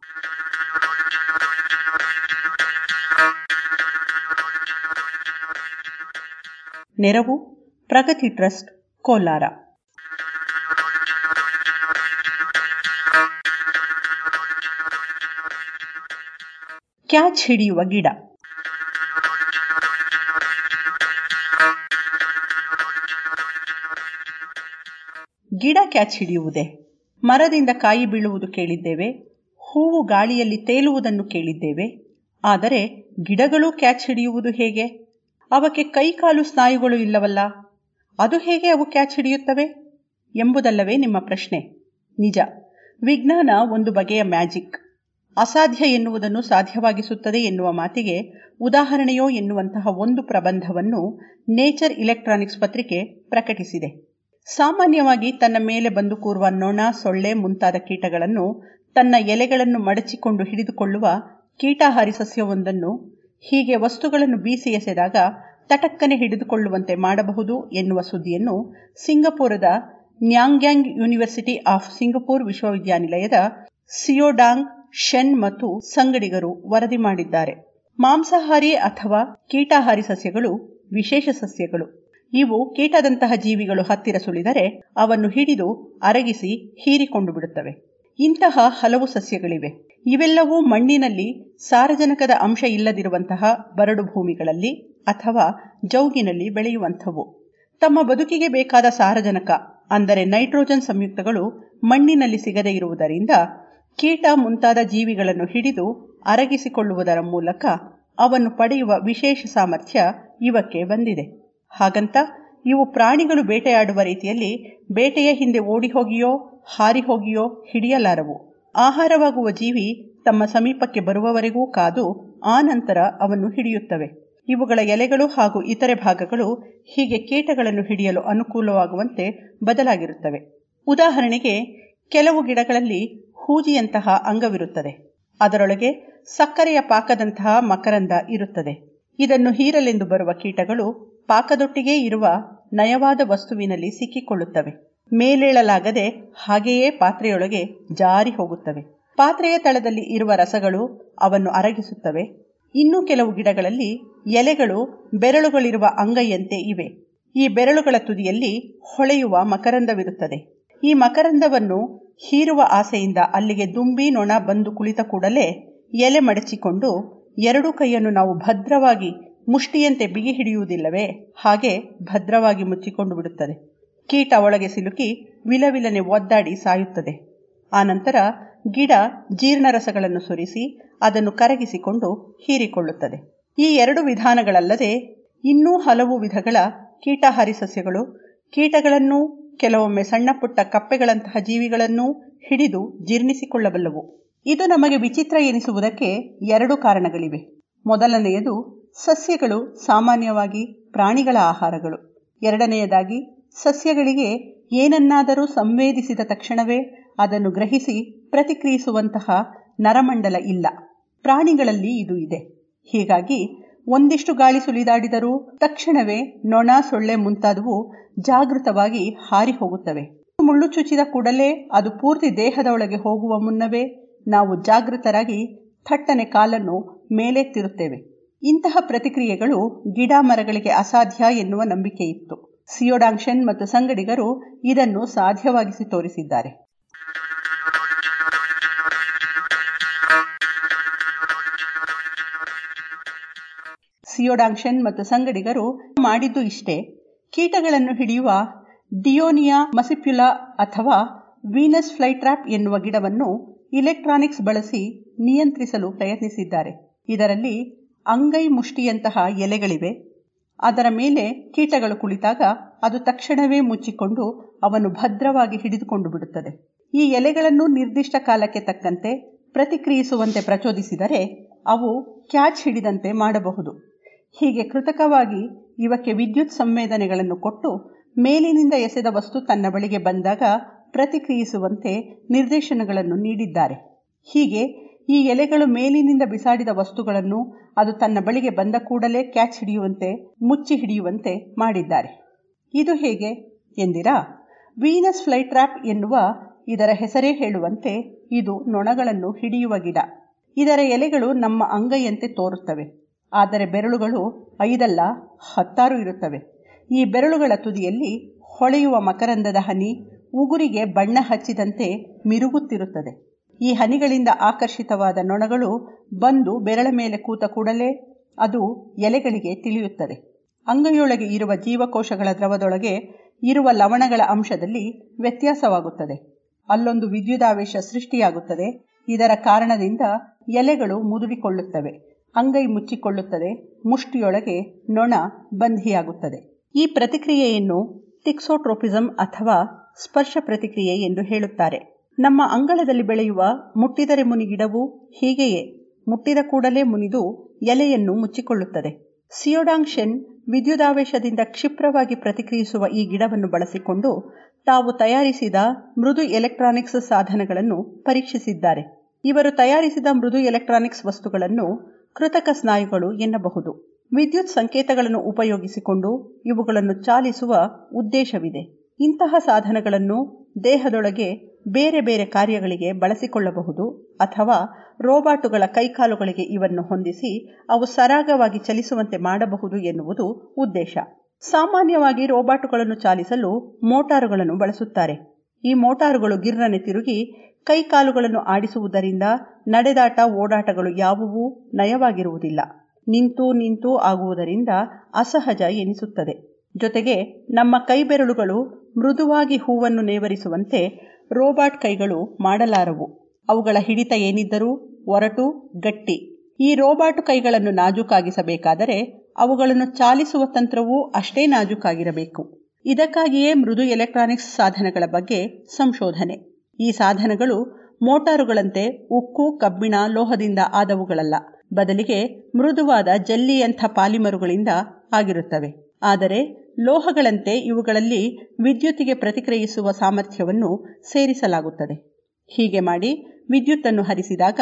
ನೆರವು, ಪ್ರಗತಿ ಟ್ರಸ್ಟ್, ಕೋಲಾರ. ಕ್ಯಾಚ್ ಹಿಡಿಯುವ ಗಿಡ. ಗಿಡ ಕ್ಯಾಚ್ ಹಿಡಿಯುವುದೇ? ಮರದಿಂದ ಕಾಯಿ ಬೀಳುವುದು ಕೇಳಿದ್ದೇವೆ, ಹೂವು ಗಾಳಿಯಲ್ಲಿ ತೇಲುವುದನ್ನು ಕೇಳಿದ್ದೇವೆ, ಆದರೆ ಗಿಡಗಳು ಕ್ಯಾಚ್ ಹಿಡಿಯುವುದು ಹೇಗೆ? ಅವಕ್ಕೆ ಕೈಕಾಲು ಸ್ನಾಯುಗಳು ಇಲ್ಲವಲ್ಲ? ಅದು ಹೇಗೆ ಅವು ಕ್ಯಾಚ್ ಹಿಡಿಯುತ್ತವೆ? ಎಂಬುದಲ್ಲವೇ ನಿಮ್ಮ ಪ್ರಶ್ನೆ. ನಿಜ. ವಿಜ್ಞಾನ ಒಂದು ಬಗೆಯ ಮ್ಯಾಜಿಕ್. ಅಸಾಧ್ಯ ಎನ್ನುವುದನ್ನು ಸಾಧ್ಯವಾಗಿಸುತ್ತದೆ ಎನ್ನುವ ಮಾತಿಗೆ ಉದಾಹರಣೆಯೋ ಎನ್ನುವಂತಹ ಒಂದು ಪ್ರಬಂಧವನ್ನು ನೇಚರ್ ಇಲೆಕ್ಟ್ರಾನಿಕ್ಸ್ ಪತ್ರಿಕೆ ಪ್ರಕಟಿಸಿದೆ. ಸಾಮಾನ್ಯವಾಗಿ ತನ್ನ ಮೇಲೆ ಬಂದು ಕೂರುವ ನೊಣ, ಸೊಳ್ಳೆ ಮುಂತಾದ ಕೀಟಗಳನ್ನು ತನ್ನ ಎಲೆಗಳನ್ನು ಮಡಚಿಕೊಂಡು ಹಿಡಿದುಕೊಳ್ಳುವ ಕೀಟಾಹಾರಿ ಸಸ್ಯವೊಂದನ್ನು ಹೀಗೆ ವಸ್ತುಗಳನ್ನು ಬೀಸಿ ಎಸೆದಾಗ ತಟಕ್ಕನೆ ಹಿಡಿದುಕೊಳ್ಳುವಂತೆ ಮಾಡಬಹುದು ಎನ್ನುವ ಸುದ್ದಿಯನ್ನು ಸಿಂಗಪುರದ ನ್ಯಾಂಗ್ಯಾಂಗ್ ಯೂನಿವರ್ಸಿಟಿ ಆಫ್ ಸಿಂಗಪುರ್ ವಿಶ್ವವಿದ್ಯಾನಿಲಯದ ಸಿಯೋಡಾಂಗ್ ಶೆನ್ ಮತ್ತು ಸಂಗಡಿಗರು ವರದಿ ಮಾಡಿದ್ದಾರೆ. ಮಾಂಸಾಹಾರಿ ಅಥವಾ ಕೀಟಾಹಾರಿ ಸಸ್ಯಗಳು ವಿಶೇಷ ಸಸ್ಯಗಳು. ಇವು ಕೀಟದಂತಹ ಜೀವಿಗಳು ಹತ್ತಿರ ಸುಳಿದರೆ ಅವನ್ನು ಹಿಡಿದು ಅರಗಿಸಿ ಹೀರಿಕೊಂಡು ಬಿಡುತ್ತವೆ. ಇಂತಹ ಹಲವು ಸಸ್ಯಗಳಿವೆ. ಇವೆಲ್ಲವೂ ಮಣ್ಣಿನಲ್ಲಿ ಸಾರಜನಕದ ಅಂಶ ಇಲ್ಲದಿರುವಂತಹ ಬರಡು ಭೂಮಿಗಳಲ್ಲಿ ಅಥವಾ ಜೌಗಿನಲ್ಲಿ ಬೆಳೆಯುವಂಥವು. ತಮ್ಮ ಬದುಕಿಗೆ ಬೇಕಾದ ಸಾರಜನಕ, ಅಂದರೆ ನೈಟ್ರೋಜನ್ ಸಂಯುಕ್ತಗಳು ಮಣ್ಣಿನಲ್ಲಿ ಸಿಗದೇ ಇರುವುದರಿಂದ ಕೀಟ ಮುಂತಾದ ಜೀವಿಗಳನ್ನು ಹಿಡಿದು ಅರಗಿಸಿಕೊಳ್ಳುವುದರ ಮೂಲಕ ಅವನ್ನು ಪಡೆಯುವ ವಿಶೇಷ ಸಾಮರ್ಥ್ಯ ಇವಕ್ಕೆ ಬಂದಿದೆ. ಹಾಗಂತ ಇವು ಪ್ರಾಣಿಗಳು ಬೇಟೆಯಾಡುವ ರೀತಿಯಲ್ಲಿ ಬೇಟೆಯ ಹಿಂದೆ ಓಡಿ ಹೋಗಿಯೋ ಹಾರಿ ಹೋಗಿಯೋ ಹಿಡಿಯಲಾರವು. ಆಹಾರವಾಗುವ ಜೀವಿ ತಮ್ಮ ಸಮೀಪಕ್ಕೆ ಬರುವವರೆಗೂ ಕಾದು ಆ ನಂತರ ಅವನ್ನು ಹಿಡಿಯುತ್ತವೆ. ಇವುಗಳ ಎಲೆಗಳು ಹಾಗೂ ಇತರೆ ಭಾಗಗಳು ಹೀಗೆ ಕೀಟಗಳನ್ನು ಹಿಡಿಯಲು ಅನುಕೂಲವಾಗುವಂತೆ ಬದಲಾಗಿರುತ್ತವೆ. ಉದಾಹರಣೆಗೆ, ಕೆಲವು ಗಿಡಗಳಲ್ಲಿ ಹೂಜಿಯಂತಹ ಅಂಗವಿರುತ್ತದೆ. ಅದರೊಳಗೆ ಸಕ್ಕರೆಯ ಪಾಕದಂತಹ ಮಕರಂದ ಇರುತ್ತದೆ. ಇದನ್ನು ಹೀರಲೆಂದು ಬರುವ ಕೀಟಗಳು ಪಾಕದೊಟ್ಟಿಗೆ ಇರುವ ನಯವಾದ ವಸ್ತುವಿನಲ್ಲಿ ಸಿಕ್ಕಿಕೊಳ್ಳುತ್ತವೆ. ಮೇಲೇಳಲಾಗದೆ ಹಾಗೆಯೇ ಪಾತ್ರೆಯೊಳಗೆ ಜಾರಿ ಹೋಗುತ್ತವೆ. ಪಾತ್ರೆಯ ತಳದಲ್ಲಿ ಇರುವ ರಸಗಳು ಅವನ್ನು ಅರಗಿಸುತ್ತವೆ. ಇನ್ನು ಕೆಲವು ಗಿಡಗಳಲ್ಲಿ ಎಲೆಗಳು ಬೆರಳುಗಳಿರುವ ಅಂಗೈಯಂತೆ ಇವೆ. ಈ ಬೆರಳುಗಳ ತುದಿಯಲ್ಲಿ ಹೊಳೆಯುವ ಮಕರಂದವಿರುತ್ತದೆ. ಈ ಮಕರಂದವನ್ನು ಹೀರುವ ಆಸೆಯಿಂದ ಅಲ್ಲಿಗೆ ದುಂಬಿ ನೊಣ ಬಂದು ಕುಳಿತ ಕೂಡಲೇ ಎಲೆ ಮಡಚಿಕೊಂಡು ಎರಡು ಕೈಯನ್ನು ನಾವು ಭದ್ರವಾಗಿ ಮುಷ್ಟಿಯಂತೆ ಬಿಗಿ ಹಿಡಿಯುವುದಿಲ್ಲವೇ ಹಾಗೆ ಭದ್ರವಾಗಿ ಮುಚ್ಚಿಕೊಂಡು ಬಿಡುತ್ತದೆ. ಕೀಟ ಒಳಗೆ ಸಿಲುಕಿ ವಿಲವಿಲನೆ ಒದ್ದಾಡಿ ಸಾಯುತ್ತದೆ. ಆನಂತರ ಗಿಡ ಜೀರ್ಣರಸಗಳನ್ನು ಸುರಿಸಿ ಅದನ್ನು ಕರಗಿಸಿಕೊಂಡು ಹೀರಿಕೊಳ್ಳುತ್ತದೆ. ಈ ಎರಡು ವಿಧಾನಗಳಲ್ಲದೆ ಇನ್ನೂ ಹಲವು ವಿಧಗಳ ಕೀಟಹಾರಿ ಸಸ್ಯಗಳು, ಕೀಟಗಳನ್ನು ಕೆಲವೊಮ್ಮೆ ಸಣ್ಣ ಪುಟ್ಟ ಕಪ್ಪೆಗಳಂತಹ ಜೀವಿಗಳನ್ನು ಹಿಡಿದು ಜೀರ್ಣಿಸಿಕೊಳ್ಳಬಲ್ಲವು. ಇದು ನಮಗೆ ವಿಚಿತ್ರ ಎನಿಸುವುದಕ್ಕೆ ಎರಡು ಕಾರಣಗಳಿವೆ. ಮೊದಲನೆಯದು ಸಸ್ಯಗಳು ಸಾಮಾನ್ಯವಾಗಿ ಪ್ರಾಣಿಗಳ ಆಹಾರಗಳು. ಎರಡನೆಯದಾಗಿ ಸಸ್ಯಗಳಿಗೆ ಏನನ್ನಾದರೂ ಸಂವೇದಿಸಿದ ತಕ್ಷಣವೇ ಅದನ್ನು ಗ್ರಹಿಸಿ ಪ್ರತಿಕ್ರಿಯಿಸುವಂತಹ ನರಮಂಡಲ ಇಲ್ಲ. ಪ್ರಾಣಿಗಳಲ್ಲಿ ಇದು ಇದೆ. ಹೀಗಾಗಿ ಒಂದಿಷ್ಟು ಗಾಳಿ ಸುಳಿದಾಡಿದರೂ ತಕ್ಷಣವೇ ನೊಣ ಸೊಳ್ಳೆ ಮುಂತಾದವು ಜಾಗೃತವಾಗಿ ಹಾರಿ ಹೋಗುತ್ತವೆ ಮುಳ್ಳು ಚುಚ್ಚಿದ ಕೂಡಲೇ ಅದು ಪೂರ್ತಿ ದೇಹದ ಒಳಗೆ ಹೋಗುವ ಮುನ್ನವೇ ನಾವು ಜಾಗೃತರಾಗಿ ಥಟ್ಟನೆ ಕಾಲನ್ನು ಮೇಲೆತ್ತಿರುತ್ತೇವೆ. ಇಂತಹ ಪ್ರತಿಕ್ರಿಯೆಗಳು ಗಿಡ ಮರಗಳಿಗೆ ಅಸಾಧ್ಯ ಎನ್ನುವ ನಂಬಿಕೆ ಇತ್ತು ಸಿಯೋಡಾಂಕ್ಷನ್ ಮತ್ತು ಸಂಗಡಿಗರು ಇದನ್ನು ಸಾಧ್ಯವಾಗಿಸಿ ತೋರಿಸಿದ್ದಾರೆ. ಸಿಯೋಡಾಂಕ್ಷನ್ ಮತ್ತು ಸಂಗಡಿಗರು ಮಾಡಿದ್ದು ಇಷ್ಟೇ. ಕೀಟಗಳನ್ನು ಹಿಡಿಯುವ ಡಿಯೋನಿಯಾ ಮಸಿಪ್ಯುಲಾ ಅಥವಾ ವೀನಸ್ ಫ್ಲೈಟ್ರಾಪ್ ಎನ್ನುವ ಗಿಡವನ್ನು ಇಲೆಕ್ಟ್ರಾನಿಕ್ಸ್ ಬಳಸಿ ನಿಯಂತ್ರಿಸಲು ಪ್ರಯತ್ನಿಸಿದ್ದಾರೆ. ಇದರಲ್ಲಿ ಅಂಗೈ ಮುಷ್ಟಿಯಂತಹ ಎಲೆಗಳಿವೆ. ಅದರ ಮೇಲೆ ಕೀಟಗಳು ಕುಳಿತಾಗ ಅದು ತಕ್ಷಣವೇ ಮುಚ್ಚಿಕೊಂಡು ಅವನು ಭದ್ರವಾಗಿ ಹಿಡಿದುಕೊಂಡು ಬಿಡುತ್ತದೆ. ಈ ಎಲೆಗಳನ್ನು ನಿರ್ದಿಷ್ಟ ಕಾಲಕ್ಕೆ ತಕ್ಕಂತೆ ಪ್ರತಿಕ್ರಿಯಿಸುವಂತೆ ಪ್ರಚೋದಿಸಿದರೆ ಅವು ಕ್ಯಾಚ್ ಹಿಡಿದಂತೆ ಮಾಡಬಹುದು. ಹೀಗೆ ಕೃತಕವಾಗಿ ಇವಕ್ಕೆ ವಿದ್ಯುತ್ ಸಂವೇದನೆಗಳನ್ನು ಕೊಟ್ಟು ಮೇಲಿನಿಂದ ಎಸೆದ ವಸ್ತು ತನ್ನ ಬಳಿಗೆ ಬಂದಾಗ ಪ್ರತಿಕ್ರಿಯಿಸುವಂತೆ ನಿರ್ದೇಶನಗಳನ್ನು ನೀಡಿದ್ದಾರೆ. ಹೀಗೆ ಈ ಎಲೆಗಳು ಮೇಲಿನಿಂದ ಬಿಸಾಡಿದ ವಸ್ತುಗಳನ್ನು ಅದು ತನ್ನ ಬಳಿಗೆ ಬಂದ ಕೂಡಲೇ ಕ್ಯಾಚ್ ಹಿಡಿಯುವಂತೆ, ಮುಚ್ಚಿ ಹಿಡಿಯುವಂತೆ ಮಾಡಿದ್ದಾರೆ. ಇದು ಹೇಗೆ? ಎಂದಿರಾ? ವೀನಸ್ ಫ್ಲೈಟ್ರಾಪ್ ಎನ್ನುವ ಇದರ ಹೆಸರೇ ಹೇಳುವಂತೆ ಇದು ನೊಣಗಳನ್ನು ಹಿಡಿಯುವ ಗಿಡ. ಇದರ ಎಲೆಗಳು ನಮ್ಮ ಅಂಗೈಯಂತೆ ತೋರುತ್ತವೆ. ಆದರೆ ಬೆರಳುಗಳು ಐದಲ್ಲ, ಹತ್ತಾರು ಇರುತ್ತವೆ. ಈ ಬೆರಳುಗಳ ತುದಿಯಲ್ಲಿ ಹೊಳೆಯುವ ಮಕರಂದದ ಹನಿ ಉಗುರಿಗೆ ಬಣ್ಣ ಹಚ್ಚಿದಂತೆ ಮಿರುಗುತ್ತಿರುತ್ತದೆ. ಈ ಹನಿಗಳಿಂದ ಆಕರ್ಷಿತವಾದ ನೊಣಗಳು ಬಂದು ಬೆರಳ ಮೇಲೆ ಕೂತ ಕೂಡಲೇ ಅದು ಎಲೆಗಳಿಗೆ ತಿಳಿಯುತ್ತದೆ. ಅಂಗೈಯೊಳಗೆ ಇರುವ ಜೀವಕೋಶಗಳ ದ್ರವದೊಳಗೆ ಇರುವ ಲವಣಗಳ ಅಂಶದಲ್ಲಿ ವ್ಯತ್ಯಾಸವಾಗುತ್ತದೆ. ಅಲ್ಲೊಂದು ವಿದ್ಯುದಾವೇಶ ಸೃಷ್ಟಿಯಾಗುತ್ತದೆ. ಇದರ ಕಾರಣದಿಂದ ಎಲೆಗಳು ಮುದುಡಿಕೊಳ್ಳುತ್ತವೆ. ಅಂಗೈ ಮುಚ್ಚಿಕೊಳ್ಳುತ್ತದೆ. ಮುಷ್ಟಿಯೊಳಗೆ ನೊಣ ಬಂಧಿಯಾಗುತ್ತದೆ. ಈ ಪ್ರತಿಕ್ರಿಯೆಯನ್ನು ಟಿಕ್ಸೋಟ್ರೋಪಿಸಮ್ ಅಥವಾ ಸ್ಪರ್ಶ ಪ್ರತಿಕ್ರಿಯೆ ಎಂದು ಹೇಳುತ್ತಾರೆ. ನಮ್ಮ ಅಂಗಳದಲ್ಲಿ ಬೆಳೆಯುವ ಮುಟ್ಟಿದರೆ ಮುನಿ ಗಿಡವು ಹೀಗೆಯೇ, ಮುಟ್ಟಿದ ಕೂಡಲೇ ಮುನಿದು ಎಲೆಯನ್ನು ಮುಚ್ಚಿಕೊಳ್ಳುತ್ತದೆ. ಸಿಯೋಡಾಂಗ್ಶೆನ್ ವಿದ್ಯುದಾವೇಶದಿಂದ ಕ್ಷಿಪ್ರವಾಗಿ ಪ್ರತಿಕ್ರಿಯಿಸುವ ಈ ಗಿಡವನ್ನು ಬಳಸಿಕೊಂಡು ತಾವು ತಯಾರಿಸಿದ ಮೃದು ಎಲೆಕ್ಟ್ರಾನಿಕ್ಸ್ ಸಾಧನಗಳನ್ನು ಪರೀಕ್ಷಿಸಿದ್ದಾರೆ. ಇವರು ತಯಾರಿಸಿದ ಮೃದು ಎಲೆಕ್ಟ್ರಾನಿಕ್ಸ್ ವಸ್ತುಗಳನ್ನು ಕೃತಕ ಸ್ನಾಯುಗಳು ಎನ್ನಬಹುದು. ವಿದ್ಯುತ್ ಸಂಕೇತಗಳನ್ನು ಉಪಯೋಗಿಸಿಕೊಂಡು ಇವುಗಳನ್ನು ಚಾಲಿಸುವ ಉದ್ದೇಶವಿದೆ. ಇಂತಹ ಸಾಧನಗಳನ್ನು ದೇಹದೊಳಗೆ ಬೇರೆ ಬೇರೆ ಕಾರ್ಯಗಳಿಗೆ ಬಳಸಿಕೊಳ್ಳಬಹುದು ಅಥವಾ ರೋಬಾಟುಗಳ ಕೈಕಾಲುಗಳಿಗೆ ಇವನ್ನು ಹೊಂದಿಸಿ ಅವು ಸರಾಗವಾಗಿ ಚಲಿಸುವಂತೆ ಮಾಡಬಹುದು ಎನ್ನುವುದು ಉದ್ದೇಶ. ಸಾಮಾನ್ಯವಾಗಿ ರೋಬಾಟುಗಳನ್ನು ಚಾಲಿಸಲು ಮೋಟಾರುಗಳನ್ನು ಬಳಸುತ್ತಾರೆ. ಈ ಮೋಟಾರುಗಳು ಗಿರ್ರನೆ ತಿರುಗಿ ಕೈಕಾಲುಗಳನ್ನು ಆಡಿಸುವುದರಿಂದ ನಡೆದಾಟ ಓಡಾಟಗಳು ಯಾವುವೂ ನಯವಾಗಿರುವುದಿಲ್ಲ. ನಿಂತು ನಿಂತು ಆಗುವುದರಿಂದ ಅಸಹಜ ಎನಿಸುತ್ತದೆ. ಜೊತೆಗೆ ನಮ್ಮ ಕೈಬೆರಳುಗಳು ಮೃದುವಾಗಿ ಹೂವನ್ನು ನೇವರಿಸುವಂತೆ ರೋಬಾಟ್ ಕೈಗಳು ಮಾಡಲಾರವು. ಅವುಗಳ ಹಿಡಿತ ಏನಿದ್ದರೂ ಒರಟು, ಗಟ್ಟಿ. ಈ ರೋಬಾಟ್ ಕೈಗಳನ್ನು ನಾಜೂಕಾಗಿಸಬೇಕಾದರೆ ಅವುಗಳನ್ನು ಚಾಲಿಸುವ ತಂತ್ರವೂ ಅಷ್ಟೇ ನಾಜೂಕಾಗಿರಬೇಕು. ಇದಕ್ಕಾಗಿಯೇ ಮೃದು ಎಲೆಕ್ಟ್ರಾನಿಕ್ಸ್ ಸಾಧನಗಳ ಬಗ್ಗೆ ಸಂಶೋಧನೆ. ಈ ಸಾಧನಗಳು ಮೋಟಾರುಗಳಂತೆ ಉಕ್ಕು, ಕಬ್ಬಿಣ, ಲೋಹದಿಂದ ಆದವುಗಳಲ್ಲ. ಬದಲಿಗೆ ಮೃದುವಾದ ಜಲ್ಲಿಯಂಥ ಪಾಲಿಮರುಗಳಿಂದ ಆಗಿರುತ್ತವೆ. ಆದರೆ ಲೋಹಗಳಂತೆ ಇವುಗಳಲ್ಲಿ ವಿದ್ಯುತ್ತಿಗೆ ಪ್ರತಿಕ್ರಿಯಿಸುವ ಸಾಮರ್ಥ್ಯವನ್ನು ಸೇರಿಸಲಾಗುತ್ತದೆ. ಹೀಗೆ ಮಾಡಿ ವಿದ್ಯುತ್ತನ್ನು ಹರಿಸಿದಾಗ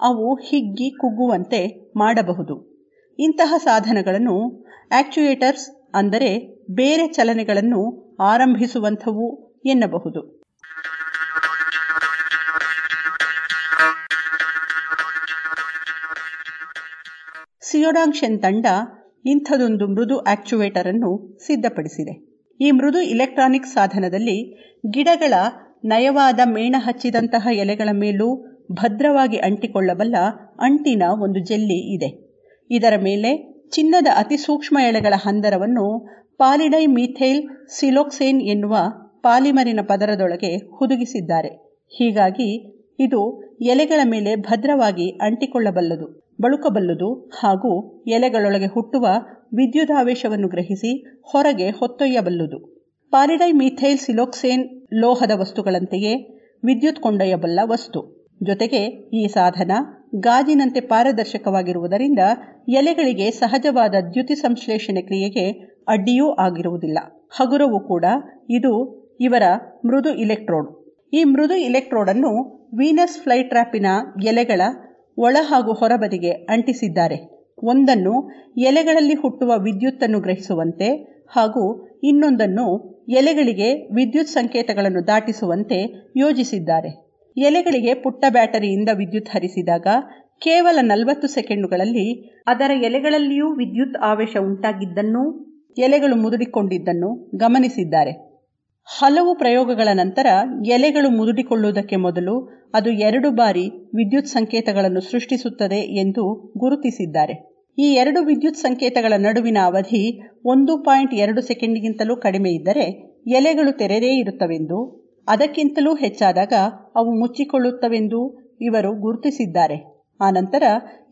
ಅವು ಹಿಗ್ಗಿ ಕುಗ್ಗುವಂತೆ ಮಾಡಬಹುದು. ಇಂತಹ ಸಾಧನಗಳನ್ನು ಆಕ್ಚುಯೇಟರ್ಸ್ ಅಂದರೆ ಬೇರೆ ಚಲನೆಗಳನ್ನು ಆರಂಭಿಸುವಂಥವು ಎನ್ನಬಹುದು. ಸಿಯೋಡಾಂಗ್ಷನ್ ತಂಡ ಇಂಥದೊಂದು ಮೃದು ಆಕ್ಚುವೇಟರ್ ಅನ್ನು ಸಿದ್ಧಪಡಿಸಿದೆ. ಈ ಮೃದು ಇಲೆಕ್ಟ್ರಾನಿಕ್ ಸಾಧನದಲ್ಲಿ ಗಿಡಗಳ ನಯವಾದ ಮೇಣ ಹಚ್ಚಿದಂತಹ ಎಲೆಗಳ ಮೇಲೂ ಭದ್ರವಾಗಿ ಅಂಟಿಕೊಳ್ಳಬಲ್ಲ ಅಂಟಿನ ಒಂದು ಜೆಲ್ಲಿ ಇದೆ. ಇದರ ಮೇಲೆ ಚಿನ್ನದ ಅತಿ ಸೂಕ್ಷ್ಮ ಎಳೆಗಳ ಹಂದರವನ್ನು ಪಾಲಿಡೈ ಮೀಥೈಲ್ ಸಿಲೋಕ್ಸೇನ್ ಎನ್ನುವ ಪಾಲಿಮರಿನ ಪದರದೊಳಗೆ ಹುದುಗಿಸಿದ್ದಾರೆ. ಹೀಗಾಗಿ ಇದು ಎಲೆಗಳ ಮೇಲೆ ಭದ್ರವಾಗಿ ಅಂಟಿಕೊಳ್ಳಬಲ್ಲದು. ಬಳುಕಬಲ್ಲದು ಹಾಗೂ ಎಲೆಗಳೊಳಗೆ ಹುಟ್ಟುವ ವಿದ್ಯುದಾವೇಶವನ್ನು ಗ್ರಹಿಸಿ ಹೊರಗೆ ಹೊತ್ತೊಯ್ಯಬಲ್ಲುದು. ಪಾರಿಡೈ ಮೀಥೈಲ್ ಸಿಲೋಕ್ಸೇನ್ ಲೋಹದ ವಸ್ತುಗಳಂತೆಯೇ ವಿದ್ಯುತ್ ಕೊಂಡೊಯ್ಯಬಲ್ಲ ವಸ್ತು. ಜೊತೆಗೆ ಈ ಸಾಧನ ಗಾಜಿನಂತೆ ಪಾರದರ್ಶಕವಾಗಿರುವುದರಿಂದ ಎಲೆಗಳಿಗೆ ಸಹಜವಾದ ದ್ಯುತಿ ಸಂಶ್ಲೇಷಣೆ ಕ್ರಿಯೆಗೆ ಅಡ್ಡಿಯೂ ಆಗಿರುವುದಿಲ್ಲ. ಹಗುರವೂ ಕೂಡ ಇದು ಇವರ ಮೃದು ಇಲೆಕ್ಟ್ರೋಡ್. ಈ ಮೃದು ಇಲೆಕ್ಟ್ರೋಡನ್ನು ವೀನಸ್ ಫ್ಲೈಟ್ರ್ಯಾಪಿನ ಎಲೆಗಳ ಒಳ ಹಾಗೂ ಹೊರಬದಿಗೆ ಅಂಟಿಸಿದ್ದಾರೆ. ಒಂದನ್ನು ಎಲೆಗಳಲ್ಲಿ ಹುಟ್ಟುವ ವಿದ್ಯುತ್ತನ್ನು ಗ್ರಹಿಸುವಂತೆ ಹಾಗೂ ಇನ್ನೊಂದನ್ನು ಎಲೆಗಳಿಗೆ ವಿದ್ಯುತ್ ಸಂಕೇತಗಳನ್ನು ದಾಟಿಸುವಂತೆ ಯೋಜಿಸಿದ್ದಾರೆ. ಎಲೆಗಳಿಗೆ ಪುಟ್ಟ ಬ್ಯಾಟರಿಯಿಂದ ವಿದ್ಯುತ್ ಹರಿಸಿದಾಗ ಕೇವಲ ನಲವತ್ತು ಸೆಕೆಂಡುಗಳಲ್ಲಿ ಅದರ ಎಲೆಗಳಲ್ಲಿಯೂ ವಿದ್ಯುತ್ ಆವೇಶ ಉಂಟಾಗಿದ್ದನ್ನು, ಎಲೆಗಳು ಮುದುಡಿಕೊಂಡಿದ್ದನ್ನು ಗಮನಿಸಿದ್ದಾರೆ. ಹಲವು ಪ್ರಯೋಗಗಳ ನಂತರ ಎಲೆಗಳು ಮುದುಡಿಕೊಳ್ಳುವುದಕ್ಕೆ ಮೊದಲು ಅದು ಎರಡು ಬಾರಿ ವಿದ್ಯುತ್ ಸಂಕೇತಗಳನ್ನು ಸೃಷ್ಟಿಸುತ್ತದೆ ಎಂದು ಗುರುತಿಸಿದ್ದಾರೆ. ಈ ಎರಡು ವಿದ್ಯುತ್ ಸಂಕೇತಗಳ ನಡುವಿನ ಅವಧಿ ಒಂದು ಪಾಯಿಂಟ್ ಎರಡು ಸೆಕೆಂಡ್ಗಿಂತಲೂ ಕಡಿಮೆ ಇದ್ದರೆ ಎಲೆಗಳು ತೆರೆದೇ ಇರುತ್ತವೆಂದು, ಅದಕ್ಕಿಂತಲೂ ಹೆಚ್ಚಾದಾಗ ಅವು ಮುಚ್ಚಿಕೊಳ್ಳುತ್ತವೆಂದು ಇವರು ಗುರುತಿಸಿದ್ದಾರೆ. ಆನಂತರ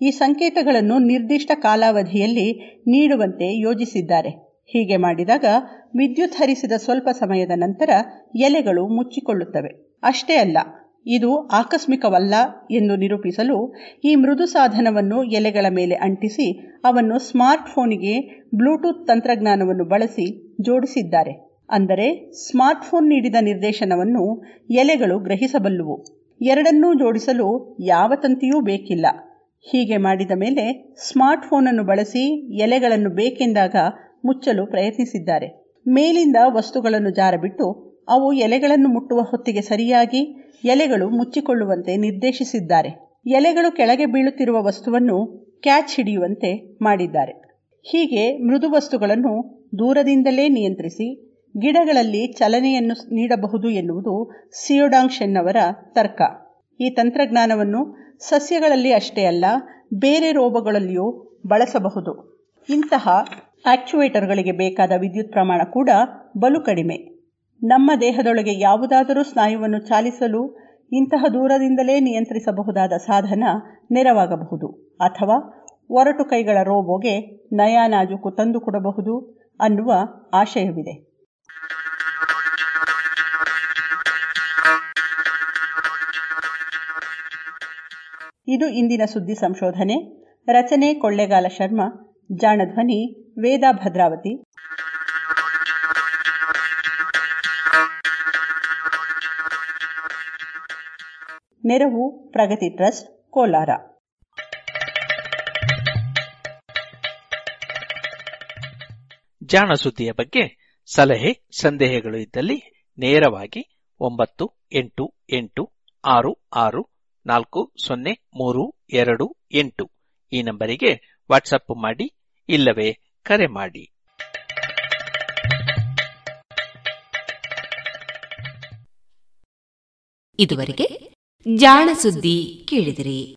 ಈ ಸಂಕೇತಗಳನ್ನು ನಿರ್ದಿಷ್ಟ ಕಾಲಾವಧಿಯಲ್ಲಿ ನೀಡುವಂತೆ ಯೋಜಿಸಿದ್ದಾರೆ. ಹೀಗೆ ಮಾಡಿದಾಗ ವಿದ್ಯುತ್ ಹರಿಸಿದ ಸ್ವಲ್ಪ ಸಮಯದ ನಂತರ ಎಲೆಗಳು ಮುಚ್ಚಿಕೊಳ್ಳುತ್ತವೆ. ಅಷ್ಟೇ ಅಲ್ಲ, ಇದು ಆಕಸ್ಮಿಕವಲ್ಲ ಎಂದು ನಿರೂಪಿಸಲು ಈ ಮೃದು ಸಾಧನವನ್ನು ಎಲೆಗಳ ಮೇಲೆ ಅಂಟಿಸಿ ಅವನ್ನು ಸ್ಮಾರ್ಟ್ಫೋನಿಗೆ ಬ್ಲೂಟೂತ್ ತಂತ್ರಜ್ಞಾನವನ್ನು ಬಳಸಿ ಜೋಡಿಸಿದ್ದಾರೆ. ಅಂದರೆ ಸ್ಮಾರ್ಟ್ಫೋನ್ ನೀಡಿದ ನಿರ್ದೇಶನವನ್ನು ಎಲೆಗಳು ಗ್ರಹಿಸಬಲ್ಲುವು. ಎರಡನ್ನೂ ಜೋಡಿಸಲು ಯಾವ ತಂತಿಯೂ ಬೇಕಿಲ್ಲ. ಹೀಗೆ ಮಾಡಿದ ಮೇಲೆ ಸ್ಮಾರ್ಟ್ಫೋನನ್ನು ಬಳಸಿ ಎಲೆಗಳನ್ನು ಬೇಕೆಂದಾಗ ಮುಚ್ಚಲು ಪ್ರಯತ್ನಿಸಿದ್ದಾರೆ. ಮೇಲಿಂದ ವಸ್ತುಗಳನ್ನು ಜಾರಬಿಟ್ಟು ಅವು ಎಲೆಗಳನ್ನು ಮುಟ್ಟುವ ಹೊತ್ತಿಗೆ ಸರಿಯಾಗಿ ಎಲೆಗಳು ಮುಚ್ಚಿಕೊಳ್ಳುವಂತೆ ನಿರ್ದೇಶಿಸಿದ್ದಾರೆ. ಎಲೆಗಳು ಕೆಳಗೆ ಬೀಳುತ್ತಿರುವ ವಸ್ತುವನ್ನು ಕ್ಯಾಚ್ ಹಿಡಿಯುವಂತೆ ಮಾಡಿದ್ದಾರೆ. ಹೀಗೆ ಮೃದು ವಸ್ತುಗಳನ್ನು ದೂರದಿಂದಲೇ ನಿಯಂತ್ರಿಸಿ ಗಿಡಗಳಲ್ಲಿ ಚಲನೆಯನ್ನು ನೀಡಬಹುದು ಎನ್ನುವುದು ಸಿಯೋಡಾಂಗ್ಶೆನ್ ಅವರ ತರ್ಕ. ಈ ತಂತ್ರಜ್ಞಾನವನ್ನು ಸಸ್ಯಗಳಲ್ಲಿ ಅಷ್ಟೇ ಅಲ್ಲ, ಬೇರೆ ರೋಗಗಳಲ್ಲಿಯೂ ಬಳಸಬಹುದು. ಇಂತಹ ಆಕ್ಚುವೇಟರ್ಗಳಿಗೆ ಬೇಕಾದ ವಿದ್ಯುತ್ ಪ್ರಮಾಣ ಕೂಡ ಬಲು ಕಡಿಮೆ. ನಮ್ಮ ದೇಹದೊಳಗೆ ಯಾವುದಾದರೂ ಸ್ನಾಯುವನ್ನು ಚಾಲಿಸಲು ಇಂತಹ ದೂರದಿಂದಲೇ ನಿಯಂತ್ರಿಸಬಹುದಾದ ಸಾಧನ ನೆರವಾಗಬಹುದು ಅಥವಾ ಒರಟು ಕೈಗಳ ರೋಬೋಗೆ ನಯ ತಂದುಕೊಡಬಹುದು ತಂದು ಕೊಡಬಹುದು ಅನ್ನುವ ಆಶಯವಿದೆ. ಇದು ಇಂದಿನ ಸುದ್ದಿ ಸಂಶೋಧನೆ. ರಚನೆ ಕೊಳ್ಳೆಗಾಲ ಶರ್ಮಾ ಜಾಣಧ್ವನಿ ವೇದ ಭದ್ರಾವತಿ. ನೆರವು, ಪ್ರಗತಿ ಟ್ರಸ್ಟ್, ಕೋಲಾರ. ಜಾಣ ಸುದ್ದಿಯ ಬಗ್ಗೆ ಸಲಹೆ, ಸಂದೇಹಗಳು ಇದ್ದಲ್ಲಿ ನೇರವಾಗಿ ಒಂಬತ್ತು, ಎಂಟು ಎಂಟು, ಆರು ಆರು, ನಾಲ್ಕು, ಸೊನ್ನೆ, ಮೂರು, ಎರಡು, ಎಂಟು ಈ ನಂಬರಿಗೆ ವಾಟ್ಸಪ್ ಮಾಡಿ ಇಲ್ಲವೇ ಕರೆ ಮಾಡಿ. ಇದುವರೆಗೆ ಜಾಣ ಸುದ್ದಿ ಕೇಳಿದಿರಿ.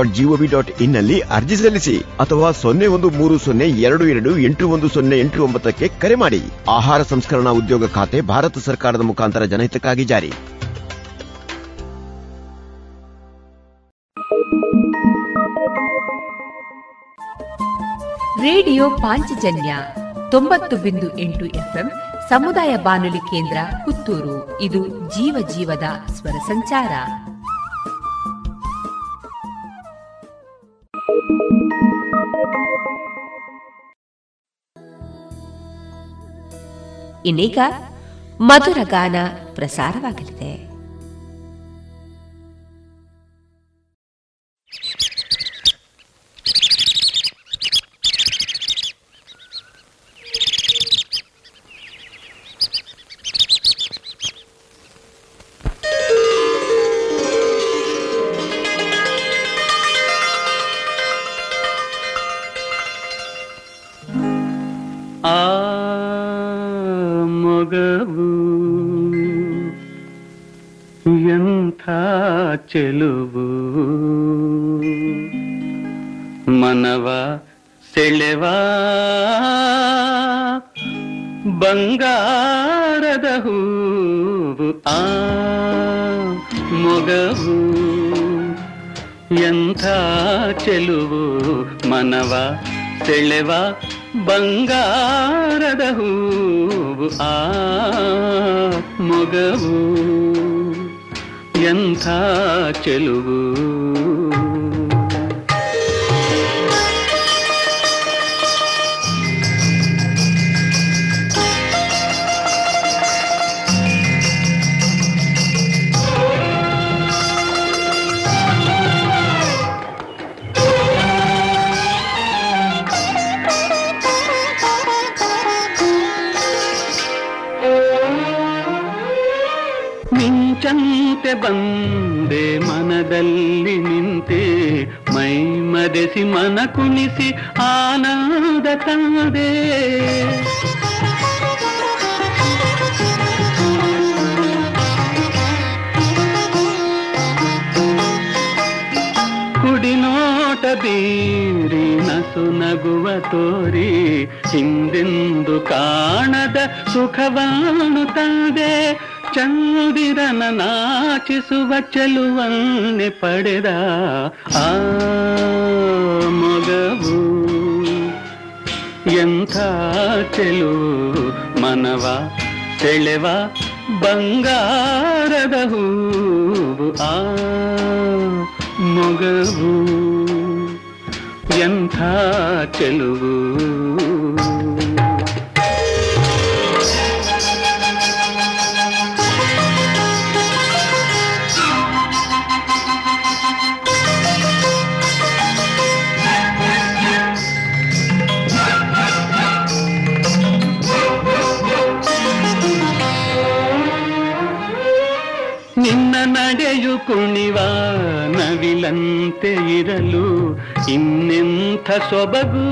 GOV dot ಇನ್ನಲ್ಲಿ ಅರ್ಜಿ ಸಲ್ಲಿಸಿ ಅಥವಾ ಸೊನ್ನೆ ಒಂದು ಮೂರು ಸೊನ್ನೆ ಎರಡು ಎರಡು ಎಂಟು ಒಂದು ಸೊನ್ನೆ ಎಂಟು ಒಂಬತ್ತಕ್ಕೆ ಕರೆ ಮಾಡಿ. ಆಹಾರ ಸಂಸ್ಕರಣಾ ಉದ್ಯೋಗ ಖಾತೆ ಭಾರತ ಸರ್ಕಾರದ ಮುಖಾಂತರ ಜನಹಿತಕ್ಕಾಗಿ ಜಾರಿ. ರೇಡಿಯೋ ಪಾಂಚಜನ್ಯ ತೊಂಬತ್ತು ಬಿಂದು ಎಂಟು ಎಫ್ಎಂ ಸಮುದಾಯ ಬಾನುಲಿ ಕೇಂದ್ರ ಪುತ್ತೂರು. ಇದು ಜೀವ ಜೀವದ ಸ್ವರ ಸಂಚಾರ. ಇನ್ನೀಗ ಮಧುರ ಗಾನ ಪ್ರಸಾರವಾಗಲಿದೆ. ಚೆಲುವು ಮನವ ಸೆಳೆವಾ ಬಂಗಾರದ ಹೂವು ಆ ಮೊಗವು ಎಂಥ ಚೆಲುವು ಮನವ ಸೆಳೆವ ಬಂಗಾರದ ಹೂವು ಆ ಮೊಗವು ಎಂಥ చెలువు ಮದೆಸಿ ಮನ ಕುಣಿಸಿ ಆನಂದ ತಂದೆ. ಕುಡಿನೋಟ ನಸು ನಗುವ ತೋರಿ ಹಿಂದೆಂದು ಕಾಣದ ಸುಖವಾಣು ತಂದೆ. ಚಂದಿರನ ನಾಚಿಸುವ ಚೆಲುವನ್ನೆ ಪಡೆದ ಆ ಮಗವು ಎಂಥ ಚೆಲುವು ಮನವ ಸೆಳೆವ ಬಂಗಾರದ ಹೂವು ಆ ಮೊಗವು ಎಂಥ ಚೆಲುವು ಕುಣಿವ ನವಿಲಂತೆ ಇರಲು ಇನ್ನೆಂಥ ಸೊಬಗು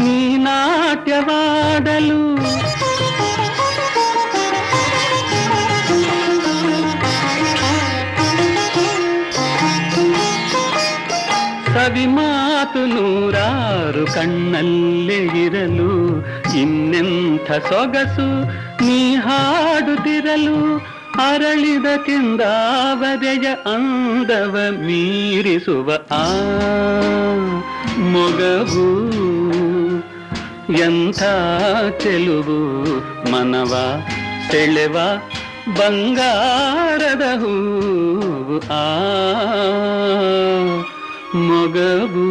ನೀ ನಾಟ್ಯವಾಡಲು ಸವಿ ಮಾತು ನೂರಾರು ಕಣ್ಣಲ್ಲೇ ಇರಲು ಇನ್ನೆಂಥ ಸೊಗಸು ನೀ ಹಾಡುತ್ತಿರಲು ಅರಳಿದ ಕೆಂದಾವದೆಯ ಅಂದವ ಮೀರಿಸುವ ಆ ಮೊಗವು ಎಂಥ ಚೆಲುವು ಮನವ ಸೆಳೆವ ಬಂಗಾರದ ಹೂವು ಆ ಮೊಗವು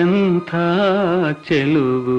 ಎಂಥ ಚೆಲುವು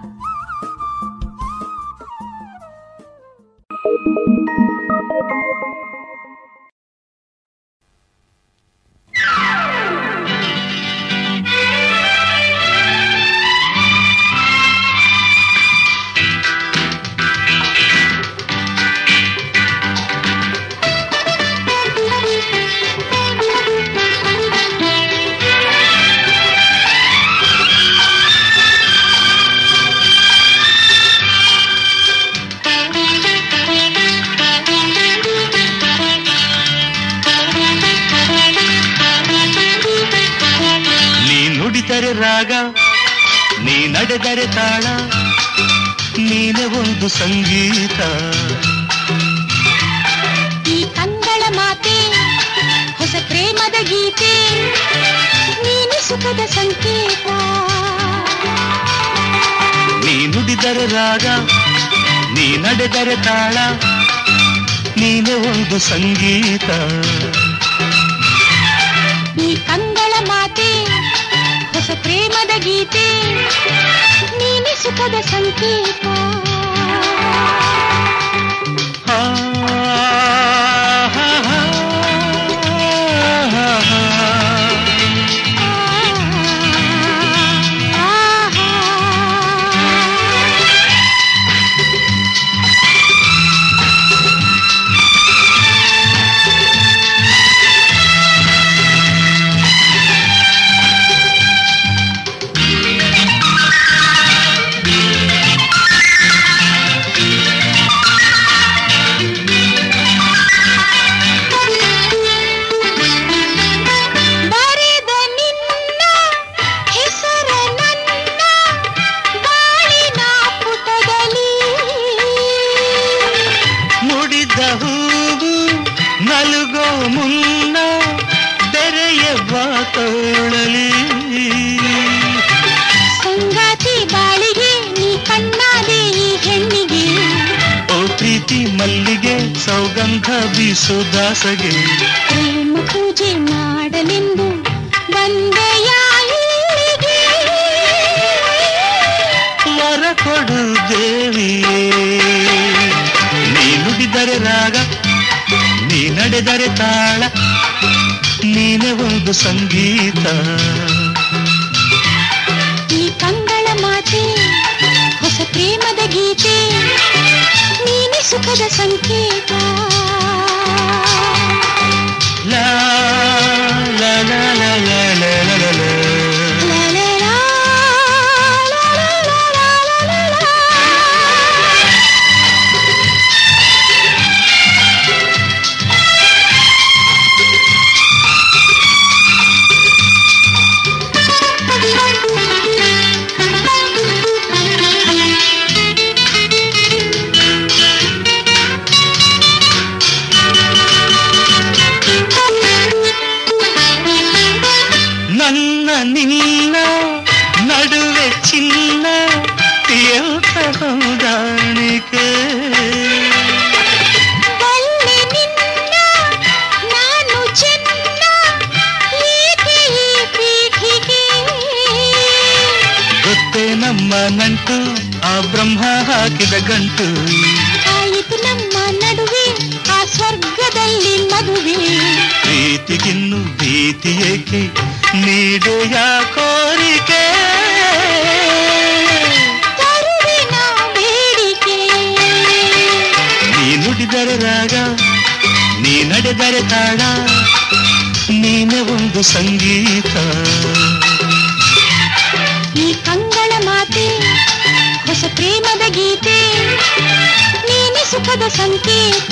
ನಡೆದರೆ ತಾಳ ನೀನೆ ಒಂದು ಸಂಗೀತ. ಈ ಕಂಗಳ ಮಾತೆ ಹೊಸ ಪ್ರೇಮದ ಗೀತೆ ನೀನು ಸುಖದ ಸಂಕೇತ. ನೀ ನುಡಿದರೆ ರಾಗ ನೀ ನಡೆದರೆ ತಾಳ ನೀನೆ ಒಂದು ಸಂಗೀತ. ಈ ಕಂಗಳ ಹೊಸ ಪ್ರೇಮದ ಗೀತೆ ನೀನೆ ಸುಖದ ಸಂಕೇತ ಬೀಸು ದಾಸಗೆ ಪ್ರೇಮ ಪೂಜೆ ಮಾಡಲೆಂದು ಬಂದೆಯ ಮರ ವರ ಕೊಡು ದೇವಿಯೇ ನೀ ನುಡಿದರೆ ರಾಗ ನೀ ನಡೆದರೆ ತಾಳ ನೀನೆ ಒಂದು ಸಂಗೀತ. ಈ ಕಂಗಳ ಮಾತೆ ಹೊಸ ಪ್ರೇಮದ ಗೀತೆ ನೀನೆ ಸುಖದ ಸಂಕೇತ. la la la la la la. ಹಾಕಿದ ಗಂಟು. ಆಯಿತು ನಮ್ಮ ನಡುವೆ ಆ ಸ್ವರ್ಗದಲ್ಲಿ ಮದುವೆ. ಪ್ರೀತಿಗಿನ್ನು ಭೀತಿ ಏಕೆ? ನೀಡೆಯ ಕೋರಿಕೆ. ನೀ ನುಡಿದರೆ ರಾಗ ನೀ ನಡೆದರೆ ತಾಳ. ನೀನೆ ಒಂದು ಸಂಗೀತ. ಹೊಸ ಪ್ರೇಮದ ಗೀತೆ ನೀನೆ ಸುಖದ ಸಂಕೇತ.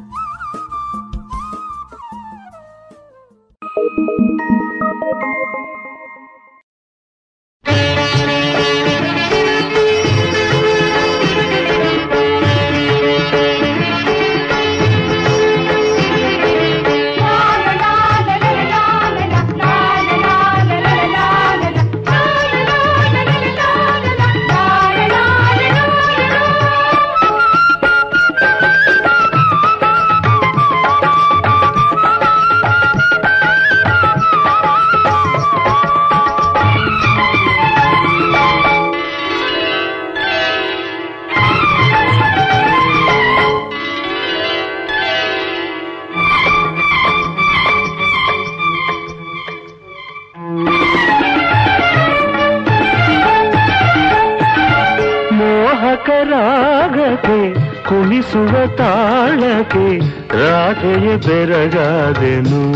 ಬೆರಗಾದೆನು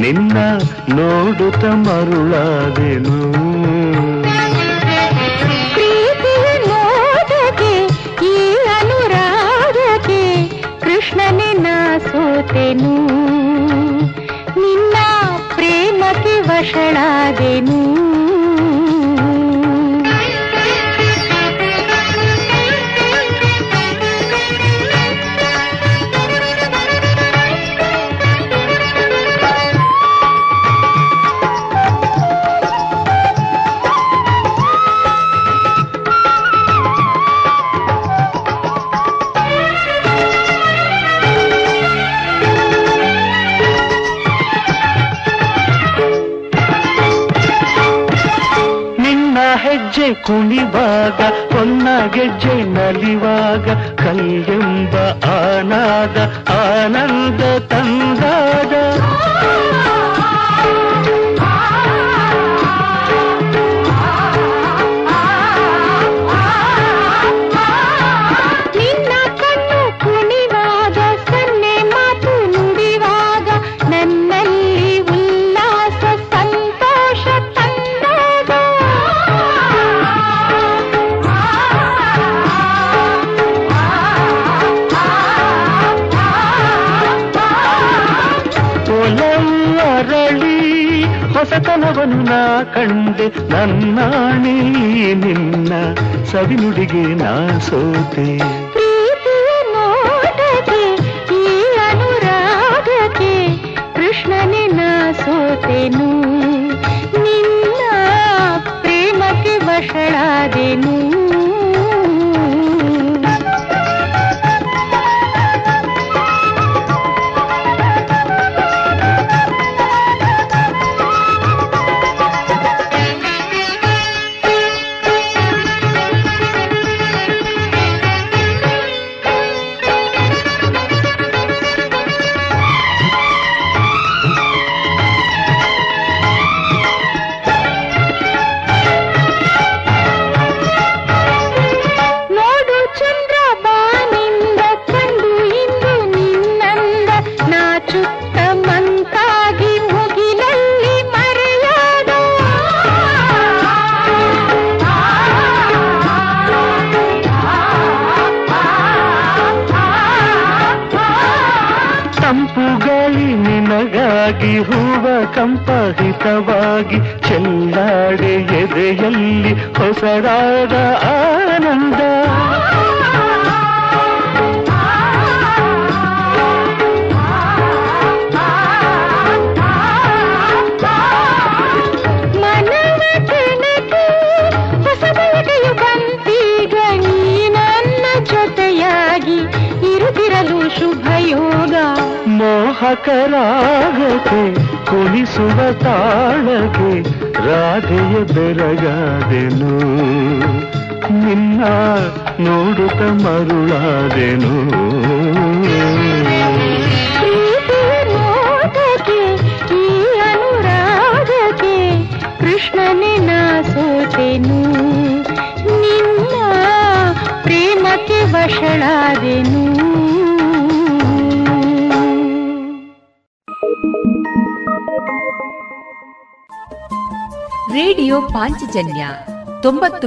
ನಿನ್ನ ನೋಡುತ್ತ ಮರುಳಾದೆನು. ಸೋತೆನು. ನಿನ್ನ ಪ್ರೇಮಕ್ಕೆ ವಶಳಾದೆನು. ಕುಣಿವಾಗ ಹೊನ್ನ ಗೆಜ್ಜೆ ನಲಿವಾಗ ಆನಾದ ಆನಂದ ನನ್ನಾಣಿ ನಿನ್ನ ಸವಿನುಡಿಗೆ ನಾ ಸೋತೆ.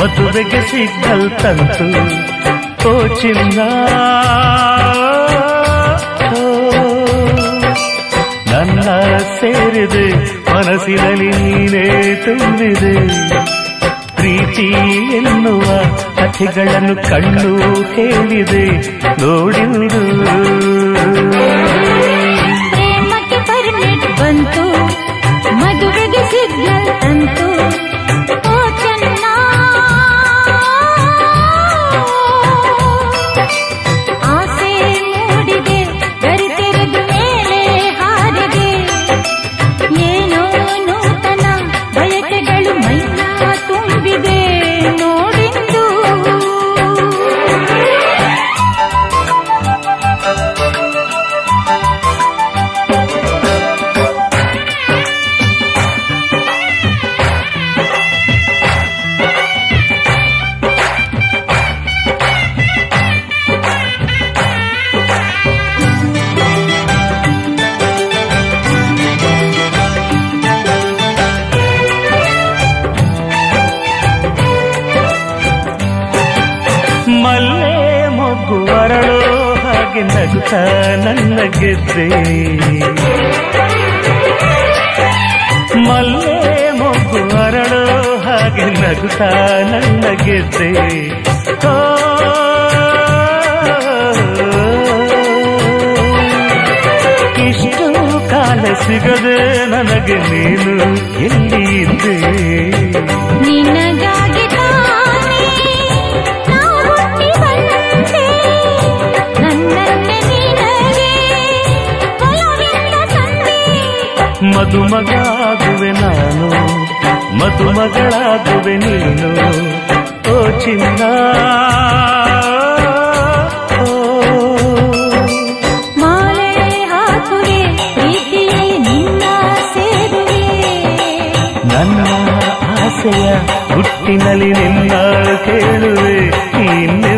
ಮದುವೆಗೆ ಸಿದ್ಧ ತಂತು ಓ ಚಿನ್ನ. ನನ್ನ ಸೇರಿದೆ, ಮನಸ್ಸಿನಲ್ಲಿ ನೀನೇ ತುಂಬಿದೆ. ಪ್ರೀತಿ ಎನ್ನುವ ಕಥೆಗಳನ್ನು ಕಣ್ಣು ಕೇಳಿದೆ ನೋಡಿರುವುದು ಮದುಮಗಾಗುವೆ ನಾನು. ಮದುಮಗಳಾಗುವೆ ನೀನು. ಓ ಚಿನ್ನ. ಹುಟ್ಟಿನಲ್ಲಿ ನಿನ್ನ ಕೇಳುವೆ ಇನ್ನೆ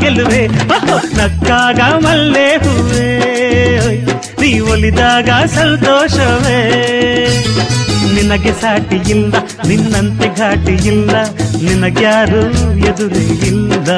ಗೆಲುವೆ ನಕ್ಕಾಗ ಮಲ್ಲೆ ಹೂವೆ. ನೀ ಒಲಿದಾಗ ಸಂತೋಷವೇ. ನಿನಗೆ ಸಾಟಿ ಇಲ್ಲ ನಿನ್ನಂತೆ ಘಾಟಿ ಇಲ್ಲ ನಿನಗ್ಯಾರು ಎದುರೇ ಇಲ್ಲ.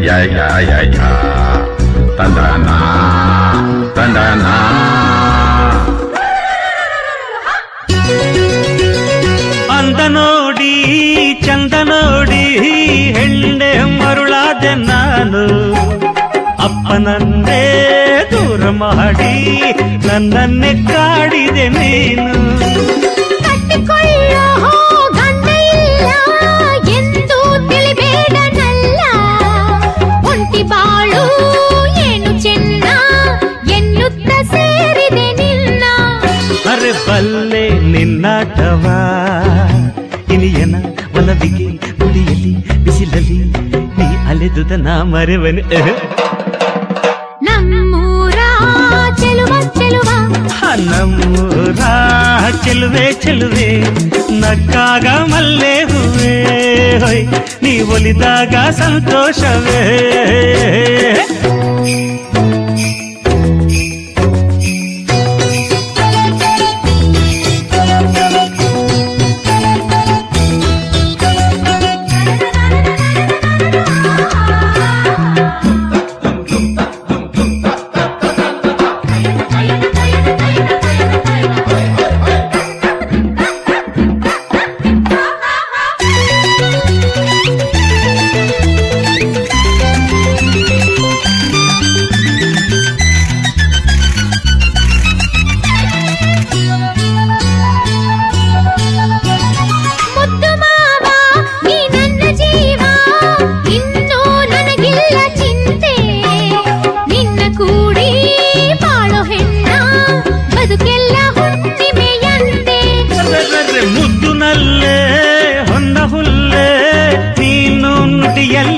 ಯ ಯ ತಂದಾನ ತಂದಾನ ಅಂದ ನೋಡಿ ಚಂದ ನೋಡಿ ಹೆಂಡೆ ಮರುಳಾದೆ ನಾನು ಅಪ್ಪನನ್ನೇ ದೂರ ಮಾಡಿ ನನ್ನನ್ನೇ ಕಾಡಿದೆ ನೀನು ನಿನ್ನಾಟವ ಇನಿಯನ ಒಲವಿಗೆ ಗುಡಿಯಲ್ಲಿ ಬಿಸಿಲಲ್ಲಿ ನೀ ಅಲೆದುದ ನಾ ಮರೆವನು ನಮ್ಮೂರ ಚೆಲುವ ಚೆಲುವ ನಮ್ಮೂರ ಚೆಲುವೆ ಚೆಲುವೆ ನಕ್ಕಾಗ ಮಲ್ಲೆ ಹೂವೆ ಹೊಯ್ ನೀ ಒಲಿದಾಗ ಸಂತೋಷವೇ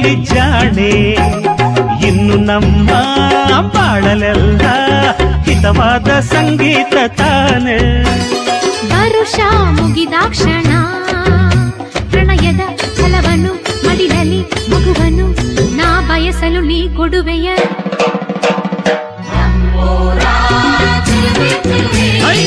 ಜಾಣೆ. ಇನ್ನು ನಮ್ಮ ಬಾಳಲೆಲ್ಲ ಹಿತವಾದ ಸಂಗೀತ ತಾನೆ. ವರುಷ ಮುಗಿದಾಕ್ಷಣ ಪ್ರಣಯದ ಫಲವನ್ನು ಮಡಿಲಲ್ಲಿ ಮಗುವನು ನಾ ಬಯಸಲು ನೀ ಕೊಡುವೆಯ. ಹೊಯ್